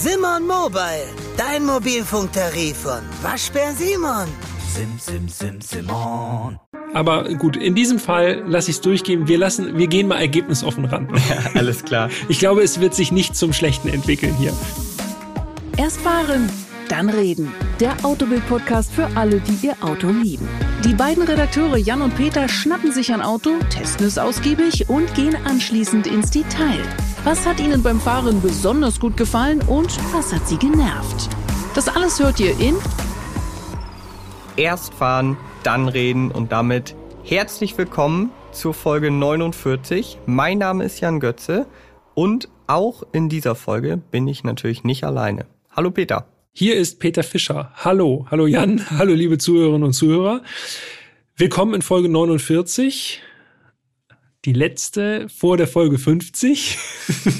Simon Mobile, dein Mobilfunktarif von Waschbär Simon. Sim, sim, sim, Simon. Aber gut, in diesem Fall lasse ich es durchgehen. Wir lassen, wir gehen mal ergebnisoffen ran. Ja, alles klar. Ich glaube, es wird sich nicht zum Schlechten entwickeln hier. Erst fahren, dann reden. Der Autobild-Podcast für alle, die ihr Auto lieben. Die beiden Redakteure Jan und Peter schnappen sich ein Auto, testen es ausgiebig und gehen anschließend ins Detail. Was hat ihnen beim Fahren besonders gut gefallen und was hat sie genervt? Das alles hört ihr in Erst fahren, dann reden und damit herzlich willkommen zur Folge 49. Mein Name ist Jan Götze und auch in dieser Folge bin ich natürlich nicht alleine. Hallo Peter. Hier ist Peter Fischer. Hallo, hallo Jan, hallo liebe Zuhörerinnen und Zuhörer. Willkommen in Folge 49. Die letzte vor der Folge 50.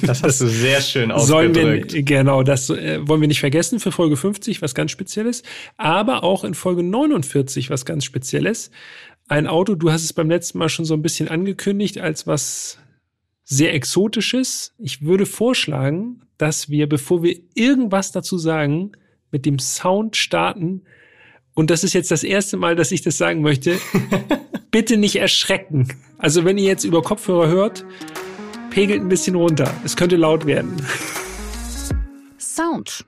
Das hast du sehr schön ausgedrückt. wir, genau, das äh, wollen wir nicht vergessen für Folge 50, was ganz Spezielles. Aber auch in Folge 49 was ganz Spezielles. Ein Auto, du hast es beim letzten Mal schon so ein bisschen angekündigt, als was sehr Exotisches. Ich würde vorschlagen, dass wir, bevor wir irgendwas dazu sagen, mit dem Sound starten. Und das ist jetzt das erste Mal, dass ich das sagen möchte. Bitte nicht erschrecken. Also wenn ihr jetzt über Kopfhörer hört, pegelt ein bisschen runter. Es könnte laut werden. Sound.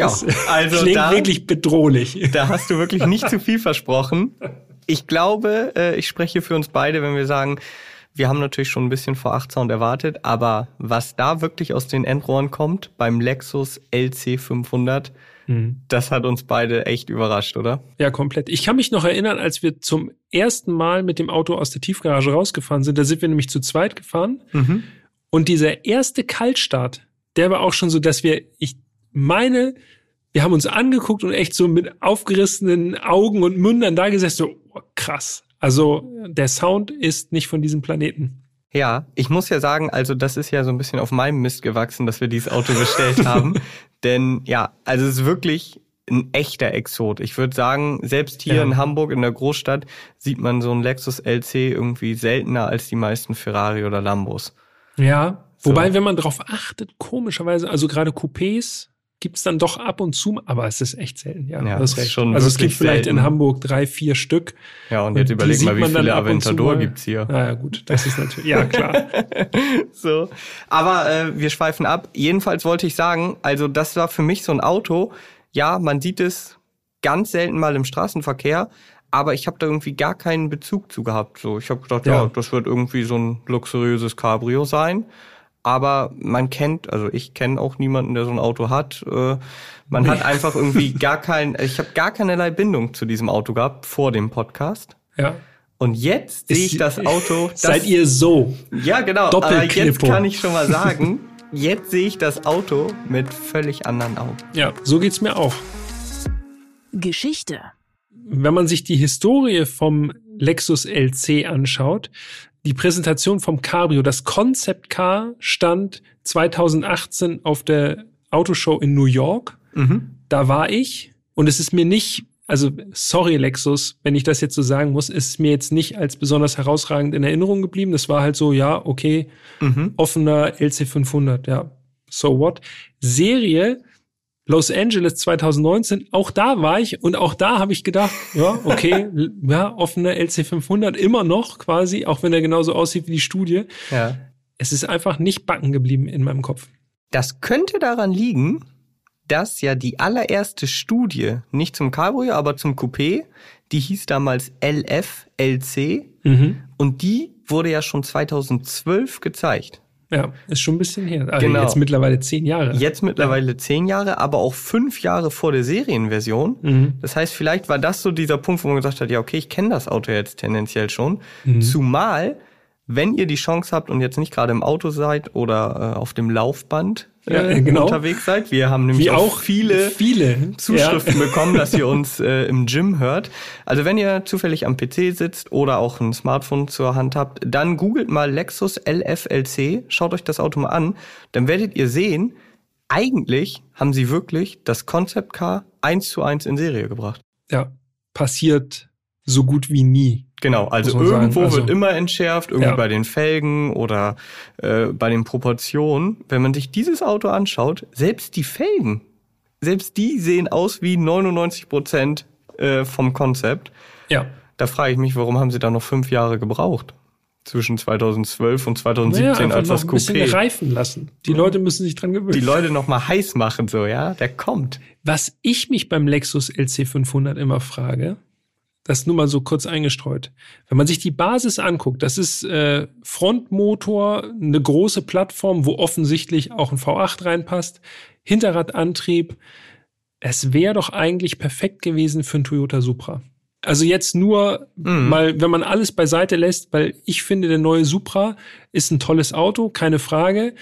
Ja, das also klingt da, wirklich bedrohlich. da hast du wirklich nicht zu viel versprochen. Ich glaube, äh, ich spreche für uns beide, wenn wir sagen, wir haben natürlich schon ein bisschen vor 8 Sound erwartet, aber was da wirklich aus den Endrohren kommt beim Lexus LC500, das hat uns beide echt überrascht, oder? Ja, komplett. Ich kann mich noch erinnern, als wir zum ersten Mal mit dem Auto aus der Tiefgarage rausgefahren sind, da sind wir nämlich zu zweit gefahren. Und dieser erste Kaltstart, der war auch schon so, dass wir, ich meine, wir haben uns angeguckt und echt so mit aufgerissenen Augen und Mündern da gesessen, so oh, krass. Also der Sound ist nicht von diesem Planeten. Ja, ich muss ja sagen, also das ist ja so ein bisschen auf meinem Mist gewachsen, dass wir dieses Auto bestellt haben. Denn ja, also es ist wirklich ein echter Exot. Ich würde sagen, selbst hier Ja. in Hamburg in der Großstadt sieht man so ein Lexus LC irgendwie seltener als die meisten Ferrari oder Lambos. Ja. So. Wobei, wenn man drauf achtet, komischerweise, also gerade Coupés gibt's dann doch ab und zu, aber es ist echt selten, ja. Ja, ist recht. schon also es gibt vielleicht selten. in Hamburg drei, vier Stück. Ja, und jetzt die überleg sieht mal, wie viele Aventador gibt's hier. Na ja, gut, das ist natürlich, ja klar. So. Aber äh, wir schweifen ab. Jedenfalls wollte ich sagen, also das war für mich so ein Auto. Ja, man sieht es ganz selten mal im Straßenverkehr, aber ich habe da irgendwie gar keinen Bezug zu gehabt. So, ich habe gedacht, ja. Ja. das wird irgendwie so ein luxuriöses Cabrio sein. Aber man kennt, also ich kenne auch niemanden, der so ein Auto hat. Äh, man hat einfach irgendwie gar kein, ich habe gar keinerlei Bindung zu diesem Auto gehabt vor dem Podcast. Ja. Und jetzt sehe ich das Auto. Das, Seid ihr so? ja, genau. Aber jetzt kann ich schon mal sagen, jetzt sehe ich das Auto mit völlig anderen Augen. Ja, so geht's mir auch. Geschichte. Wenn man sich die Historie vom Lexus LC anschaut, die Präsentation vom Cabrio, das Concept Car stand 2018 auf der Autoshow in New York. Da war ich und es ist mir nicht, also sorry Lexus, wenn ich das jetzt so sagen muss, ist mir jetzt nicht als besonders herausragend in Erinnerung geblieben. Das war halt so, ja, okay, offener LC500, ja, so what. Serie Los Angeles 2019, auch da war ich und auch da habe ich gedacht, ja, okay, ja, offener LC500 immer noch quasi, auch wenn er genauso aussieht wie die Studie. Ja. Es ist einfach nicht backen geblieben in meinem Kopf. Das könnte daran liegen, dass ja die allererste Studie, nicht zum Cabrio, aber zum Coupé, die hieß damals LF-LC und die wurde ja schon 2012 gezeigt. Ja, ist schon ein bisschen her. Also Genau. jetzt mittlerweile zehn Jahre. Jetzt mittlerweile zehn Jahre, aber auch fünf Jahre vor der Serienversion. Mhm. Das heißt, vielleicht war das so dieser Punkt, wo man gesagt hat, ja, okay, ich kenne das Auto jetzt tendenziell schon. Mhm. Zumal, wenn ihr die Chance habt und jetzt nicht gerade im Auto seid oder äh, auf dem Laufband äh, Ja, genau. unterwegs seid, wir haben nämlich Wie auch viele viele Zuschriften Ja. bekommen, dass ihr uns äh, im Gym hört. Also wenn ihr zufällig am PC sitzt oder auch ein Smartphone zur Hand habt, dann googelt mal Lexus LFLC, schaut euch das Auto mal an, dann werdet ihr sehen, eigentlich haben sie wirklich das Concept Car eins zu eins in Serie gebracht. Ja, passiert so gut wie nie. Genau, also irgendwo also- wird immer entschärft, irgendwie Ja. bei den Felgen oder äh, bei den Proportionen. Wenn man sich dieses Auto anschaut, selbst die Felgen, selbst die sehen aus wie 99 Prozent äh, vom Konzept. Ja. Da frage ich mich, warum haben sie da noch fünf Jahre gebraucht? Zwischen 2012 und 2017 Naja, als das ein bisschen Coupé. reifen lassen. Die Leute müssen sich dran gewöhnen. Die Leute noch mal heiß machen, so, ja? Der kommt. Was ich mich beim Lexus LC500 immer frage, das nur mal so kurz eingestreut. Wenn man sich die Basis anguckt, das ist äh, Frontmotor, eine große Plattform, wo offensichtlich auch ein V8 reinpasst, Hinterradantrieb. Es wäre doch eigentlich perfekt gewesen für einen Toyota Supra. Also jetzt nur mal, wenn man alles beiseite lässt, weil ich finde, der neue Supra ist ein tolles Auto, keine Frage,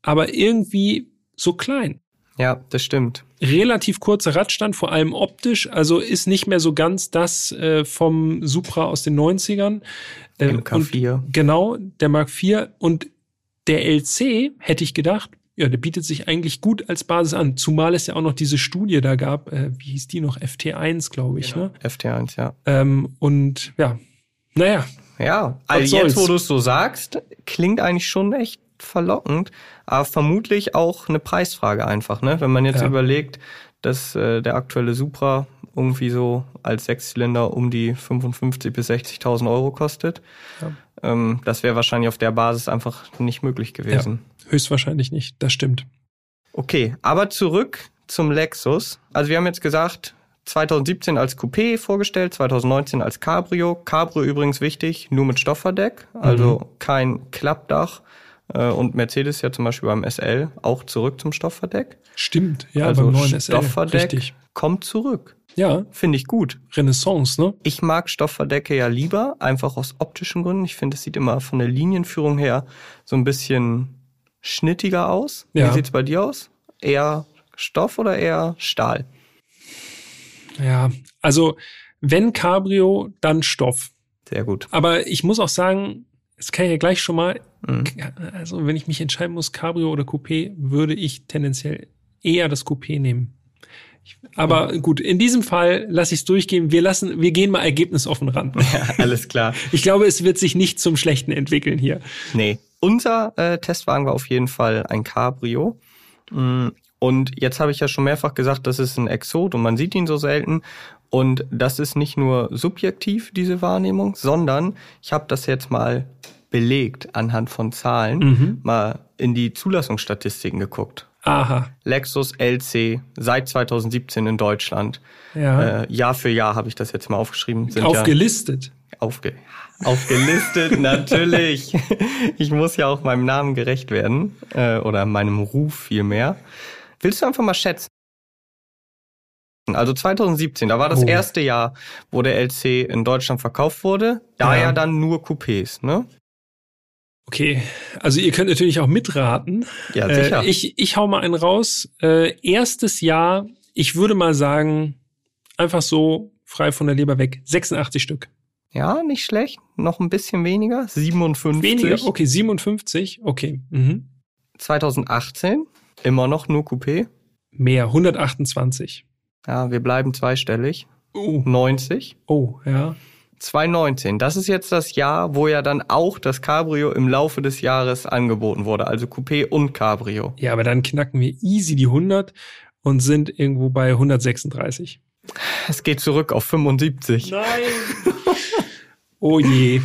aber irgendwie so klein Ja, das stimmt. Relativ kurzer Radstand, vor allem optisch, also ist nicht mehr so ganz das äh, vom Supra aus den 90ern. Äh, MK4. Und, genau, der Mark IV und der LC, hätte ich gedacht, ja, der bietet sich eigentlich gut als Basis an, zumal es ja auch noch diese Studie da gab, äh, wie hieß die noch, FT1, glaube ich, ne? FT1, ja. Ähm, und ja, naja, Ja, also jetzt, wo du es so sagst, klingt eigentlich schon echt verlockend, aber vermutlich auch eine Preisfrage einfach, ne? Wenn man jetzt Ja. überlegt, dass äh, der aktuelle Supra irgendwie so als Sechszylinder um die 55.000 bis 60.000 Euro kostet. Ja. Ähm, das wäre wahrscheinlich auf der Basis einfach nicht möglich gewesen. höchstwahrscheinlich nicht, das stimmt. Okay, aber zurück zum Lexus. Also wir haben jetzt gesagt, 2017 als Coupé vorgestellt, 2019 als Cabrio. Cabrio übrigens wichtig, nur mit Stoffverdeck, also kein Klappdach. Äh, Und Mercedes ja zum Beispiel beim SL auch zurück zum Stoffverdeck. Stimmt, ja, also beim neuen SL, Stoffverdeck richtig. kommt zurück. Ja, Finde ich gut. Renaissance, ne? Ich mag Stoffverdecke ja lieber, einfach aus optischen Gründen. Ich finde, es sieht immer von der Linienführung her so ein bisschen schnittiger aus. Ja. Wie sieht's bei dir aus? Eher Stoff oder eher Stahl? Ja, also wenn Cabrio, dann Stoff. Sehr gut. Aber ich muss auch sagen, das kann ich ja gleich schon mal, Mhm. also wenn ich mich entscheiden muss, Cabrio oder Coupé, würde ich tendenziell eher das Coupé nehmen. Aber gut, in diesem Fall lasse ich es durchgehen. Wir lassen, wir gehen mal ergebnisoffen ran. Ja, alles klar. Ich glaube, es wird sich nicht zum Schlechten entwickeln hier. Nee. Unser äh, Testwagen war auf jeden Fall ein Cabrio. Mm, Und jetzt habe ich ja schon mehrfach gesagt, das ist ein Exot und man sieht ihn so selten. Und das ist nicht nur subjektiv, diese Wahrnehmung, sondern ich habe das jetzt mal belegt anhand von Zahlen, Mhm. mal in die Zulassungsstatistiken geguckt. Aha, Lexus LC seit 2017 in Deutschland. ja. Äh, Jahr für Jahr habe ich das jetzt mal aufgeschrieben. Sind ja Aufgelistet. Aufge aufgelistet, natürlich. Ich muss ja auch meinem Namen gerecht werden. Äh, oder meinem Ruf vielmehr. Willst du einfach mal schätzen? Also 2017, da war das Oh. erste Jahr, wo der LC in Deutschland verkauft wurde. Da Ja. ja dann nur Coupés, ne? Okay, also ihr könnt natürlich auch mitraten. Ja, sicher. Äh, ich, ich hau mal einen raus. Äh, erstes Jahr, ich würde mal sagen, einfach so frei von der Leber weg, 86 Stück. ja, nicht schlecht. Noch ein bisschen weniger. 57. Weniger, okay, 57, okay. Mhm. 2018, immer noch nur Coupé. Mehr, 128. Ja, wir bleiben zweistellig. Oh, 90. oh, ja. 2019, das ist jetzt das Jahr, wo ja dann auch das Cabrio im Laufe des Jahres angeboten wurde, also Coupé und Cabrio. Ja, aber dann knacken wir easy die 100 und sind irgendwo bei 136. Es geht zurück auf 75. Nein. oh je.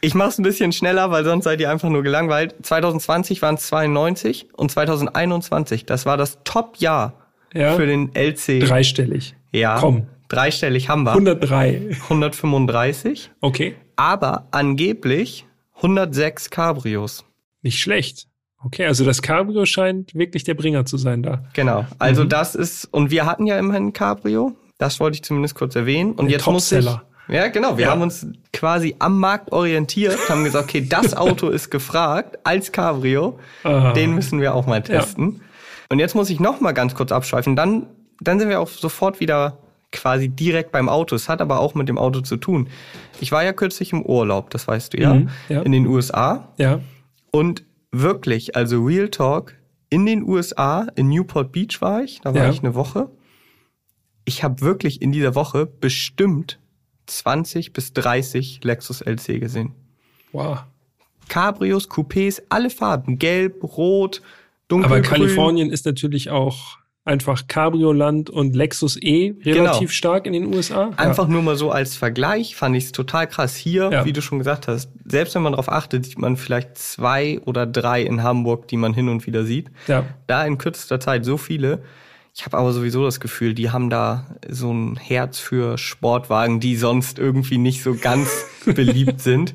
Ich mach's ein bisschen schneller, weil sonst seid ihr einfach nur gelangweilt. 2020 waren es 92 und 2021, das war das Top-Jahr Ja. für den LC. Dreistellig. Ja, Komm. Dreistellig haben wir. 103. 135, Okay. aber angeblich 106 Cabrios. Nicht schlecht. Okay, also das Cabrio scheint wirklich der Bringer zu sein da. Genau. Mhm. Also das ist, und wir hatten ja immerhin ein Cabrio. Das wollte ich zumindest kurz erwähnen. Und Ein jetzt muss ich. Ja, genau. Wir Ja. haben uns quasi am Markt orientiert, haben gesagt, okay, das Auto ist gefragt als Cabrio. Aha. Den müssen wir auch mal testen. Und jetzt muss ich noch mal ganz kurz abschweifen. Dann, dann sind wir auch sofort wieder quasi direkt beim Auto. Es hat aber auch mit dem Auto zu tun. Ich war ja kürzlich im Urlaub, das weißt du ja, Mhm, ja. in den USA. Ja. Und wirklich, also Real Talk, in den USA, in Newport Beach war ich, da war Ja. ich eine Woche. Ich habe wirklich in dieser Woche bestimmt 20 bis 30 Lexus LC gesehen. Wow. Cabrios, Coupés, alle Farben, gelb, rot, dunkelgrün. Aber Kalifornien ist natürlich auch einfach Cabrio-Land und Lexus E relativ Genau. stark in den USA. Einfach nur mal so als Vergleich fand ich es total krass. Hier, Ja. wie du schon gesagt hast, selbst wenn man darauf achtet, sieht man vielleicht zwei oder drei in Hamburg, die man hin und wieder sieht. Ja. Da in kürzester Zeit so viele. Ich habe aber sowieso das Gefühl, die haben da so ein Herz für Sportwagen, die sonst irgendwie nicht so ganz beliebt sind.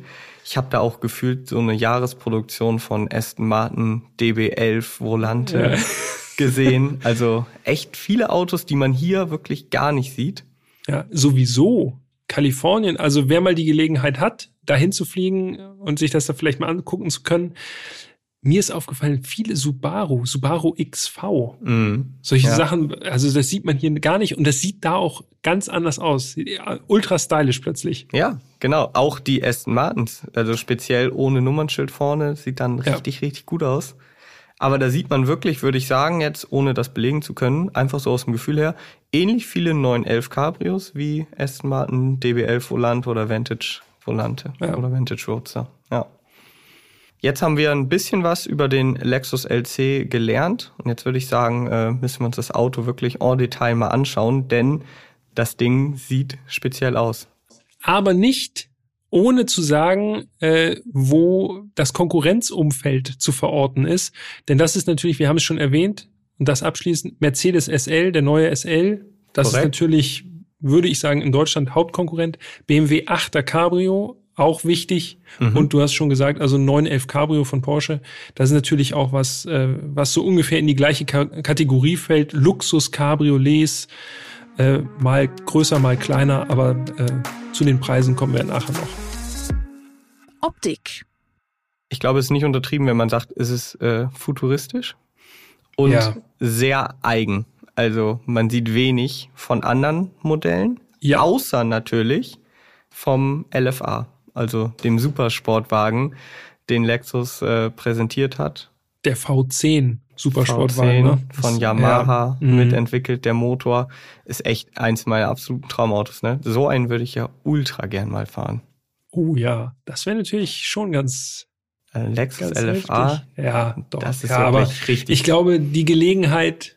Ich habe da auch gefühlt so eine Jahresproduktion von Aston Martin DB11 Volante Ja. gesehen. Also echt viele Autos, die man hier wirklich gar nicht sieht. Ja, sowieso. Kalifornien, also wer mal die Gelegenheit hat, dahin zu fliegen und sich das da vielleicht mal angucken zu können. Mir ist aufgefallen, viele Subaru, Subaru XV, Mhm. solche Ja. Sachen, also das sieht man hier gar nicht und das sieht da auch ganz anders aus. Ja, Ultra stylisch plötzlich. Ja, genau. Auch die Aston Martins, also speziell ohne Nummernschild vorne, sieht dann Ja. richtig, richtig gut aus. Aber da sieht man wirklich, würde ich sagen, jetzt ohne das belegen zu können, einfach so aus dem Gefühl her, ähnlich viele 911 Cabrios wie Aston Martin DB11 Volante oder Vantage Volante Ja. oder Vantage Roadster. Jetzt haben wir ein bisschen was über den Lexus LC gelernt und jetzt würde ich sagen, äh, müssen wir uns das Auto wirklich en Detail mal anschauen, denn das Ding sieht speziell aus. aber nicht ohne zu sagen, äh, wo das Konkurrenzumfeld zu verorten ist. Denn das ist natürlich, wir haben es schon erwähnt, und das abschließend, Mercedes SL, der neue SL, das Korrekt. ist natürlich, würde ich sagen, in Deutschland Hauptkonkurrent. BMW 8er Cabrio, auch wichtig. Und du hast schon gesagt, also 911 Cabrio von Porsche, das ist natürlich auch was, äh, was so ungefähr in die gleiche Ka Kategorie fällt. Luxus Cabriolets, äh, mal größer, mal kleiner, aber äh, zu den Preisen kommen wir nachher noch. Optik. Ich glaube, es ist nicht untertrieben, wenn man sagt, es ist äh, futuristisch und Ja. sehr eigen. Also man sieht wenig von anderen Modellen, Ja. außer natürlich vom LFA, also dem Supersportwagen, den Lexus äh, präsentiert hat. Der V10 Supersportwagen, V10 ne? von Yamaha ja. Mhm. mitentwickelt. Der Motor ist echt eins meiner absoluten Traumautos. Ne? So einen würde ich ja ultra gern mal fahren. Oh ja, das wäre natürlich schon ganz, Äh, Lexus LFA, heftig. Ja, doch. das ist ja, aber richtig ich glaube, die Gelegenheit,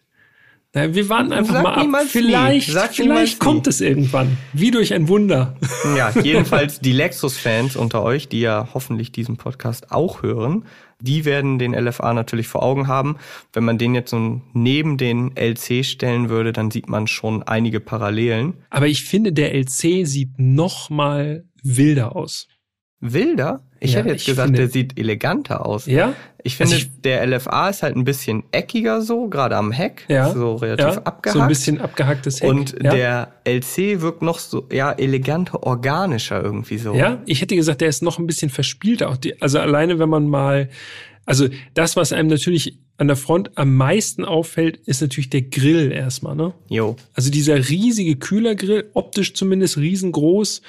na, wir warten einfach Sag mal ab. niemals nie. Vielleicht, vielleicht kommt nie. es irgendwann. Wie durch ein Wunder. Ja, jedenfalls die Lexus-Fans unter euch, die ja hoffentlich diesen Podcast auch hören, die werden den LFA natürlich vor Augen haben. Wenn man den jetzt so neben den LC stellen würde, dann sieht man schon einige Parallelen. Aber ich finde, der LC sieht noch mal wilder aus. Wilder? Ich Ja, hätte jetzt gesagt, finde- der sieht eleganter aus. Ja? Ich finde, Also ich- der LFA ist halt ein bisschen eckiger so, gerade am Heck. Ja. So relativ ja, abgehackt. So ein bisschen abgehacktes Heck. Und ja. der LC wirkt noch so, ja, eleganter, organischer irgendwie so. Ja, ich hätte gesagt, der ist noch ein bisschen verspielter. Auch die, also alleine, wenn man mal, also das, was einem natürlich an der Front am meisten auffällt, ist natürlich der Grill erstmal, ne? Jo. Also dieser riesige Kühlergrill, optisch zumindest riesengroß.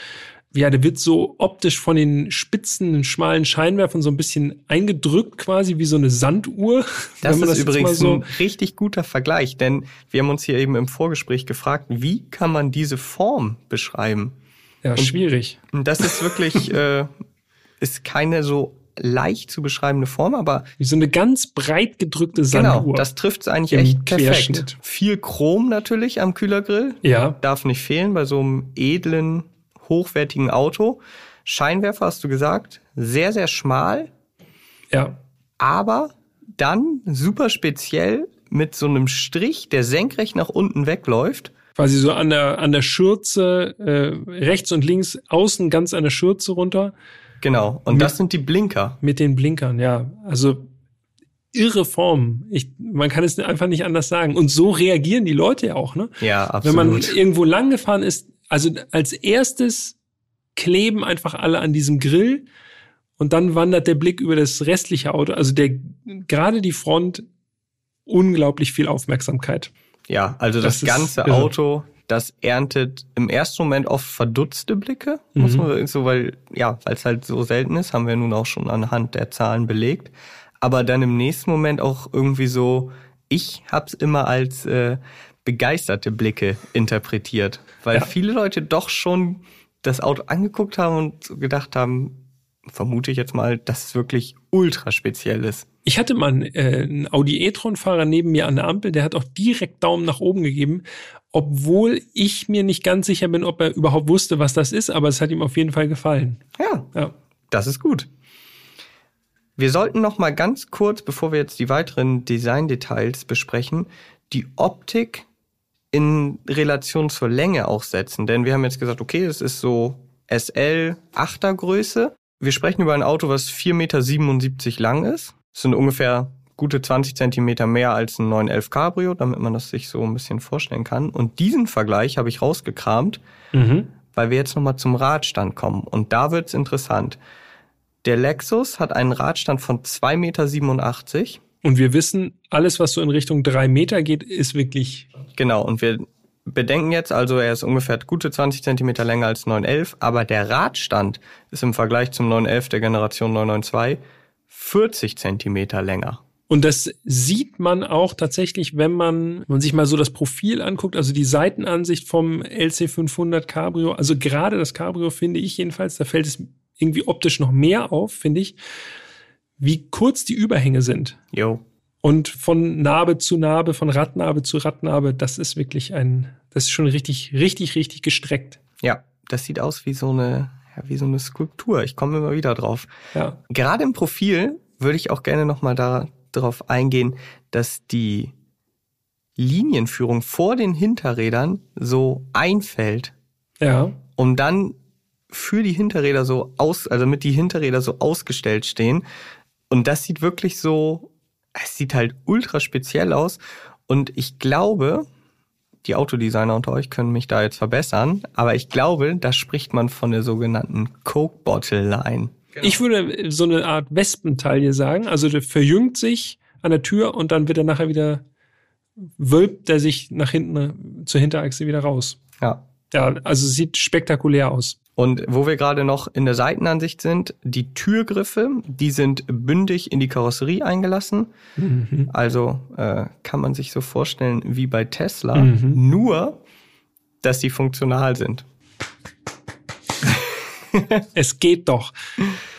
Ja, der wird so optisch von den spitzen, schmalen Scheinwerfern so ein bisschen eingedrückt, quasi wie so eine Sanduhr. Das ist jetzt übrigens so. ein richtig guter Vergleich, denn wir haben uns hier eben im Vorgespräch gefragt, wie kann man diese Form beschreiben? Ja, schwierig. Und das ist wirklich, äh, ist keine so leicht zu beschreibende Form, aber Wie so eine ganz breit gedrückte genau, Sanduhr. das trifft es eigentlich echt perfekt. Viel Chrom natürlich am Kühlergrill, ja, darf nicht fehlen bei so einem edlen, hochwertigen Auto. Scheinwerfer hast du gesagt, sehr, sehr schmal, ja. aber dann super speziell mit so einem Strich, der senkrecht nach unten wegläuft. quasi so an der an der Schürze äh, rechts und links außen ganz an der Schürze runter Genau. Und Mit- das sind die Blinker. mit den Blinkern ja also irre Form ich man kann es einfach nicht anders sagen und so reagieren die Leute ja auch ne Ja, wenn absolut. man irgendwo lang gefahren ist also als erstes kleben einfach alle an diesem Grill und dann wandert der Blick über das restliche Auto, also der gerade die Front unglaublich viel Aufmerksamkeit. Ja, also das, Das ist ganze irre. Auto, das erntet im ersten Moment oft verdutzte Blicke, muss Mhm. man wirklich so, weil ja, weil es halt so selten ist, haben wir nun auch schon anhand der Zahlen belegt. Aber dann im nächsten Moment auch irgendwie so, ich hab's immer als äh, begeisterte Blicke interpretiert, weil Ja. viele Leute doch schon das Auto angeguckt haben und gedacht haben, vermute ich jetzt mal, dass es wirklich ultra speziell ist. Ich hatte mal einen, äh, einen Audi e-tron-Fahrer neben mir an der Ampel, der hat auch direkt Daumen nach oben gegeben, obwohl ich mir nicht ganz sicher bin, ob er überhaupt wusste, was das ist, aber es hat ihm auf jeden Fall gefallen. Ja, Ja. Das ist gut. Wir sollten noch mal ganz kurz, bevor wir jetzt die weiteren Designdetails besprechen, die Optik in Relation zur Länge auch setzen. Denn wir haben jetzt gesagt, okay, es ist so SL 8er Größe. Wir sprechen über ein Auto, was 4,77 Meter lang ist. Das sind ungefähr gute 20 Zentimeter mehr als ein 911 Cabrio, damit man das sich so ein bisschen vorstellen kann. Und diesen Vergleich habe ich rausgekramt, Mhm. weil wir jetzt nochmal zum Radstand kommen. Und da wird's interessant. Der Lexus hat einen Radstand von 2,87 Meter. Und wir wissen, alles, was so in Richtung drei Meter geht, ist wirklich Genau, und wir bedenken jetzt, also er ist ungefähr gute 20 Zentimeter länger als 911, aber der Radstand ist im Vergleich zum 911 der Generation 992 40 Zentimeter länger. Und das sieht man auch tatsächlich, wenn man, wenn man sich mal so das Profil anguckt, also die Seitenansicht vom LC500 Cabrio. Also gerade das Cabrio finde ich jedenfalls, da fällt es irgendwie optisch noch mehr auf, finde ich, wie kurz die Überhänge sind. Jo. Und von Narbe zu Narbe, von Radnarbe zu Radnarbe, das ist wirklich ein, das ist schon richtig, richtig, richtig gestreckt. Ja, das sieht aus wie so eine, ja, wie so eine Skulptur. Ich komme immer wieder drauf. Ja. Gerade im Profil würde ich auch gerne nochmal da, darauf eingehen, dass die Linienführung vor den Hinterrädern so einfällt, Ja. um dann für die Hinterräder so aus, also damit die Hinterräder so ausgestellt stehen. Und das sieht wirklich so, es sieht halt ultra speziell aus. Und ich glaube, die Autodesigner unter euch können mich da jetzt verbessern, aber ich glaube, da spricht man von der sogenannten Coke Bottle Line. Ich würde so eine Art Wespentaille sagen. Also der verjüngt sich an der Tür und dann wird er nachher wieder, wölbt er sich nach hinten zur Hinterachse wieder raus. Ja. Ja, also sieht spektakulär aus. Und wo wir gerade noch in der Seitenansicht sind, die Türgriffe, die sind bündig in die Karosserie eingelassen. Also äh, kann man sich so vorstellen wie bei Tesla, Mhm. nur dass die funktional sind. Es geht doch.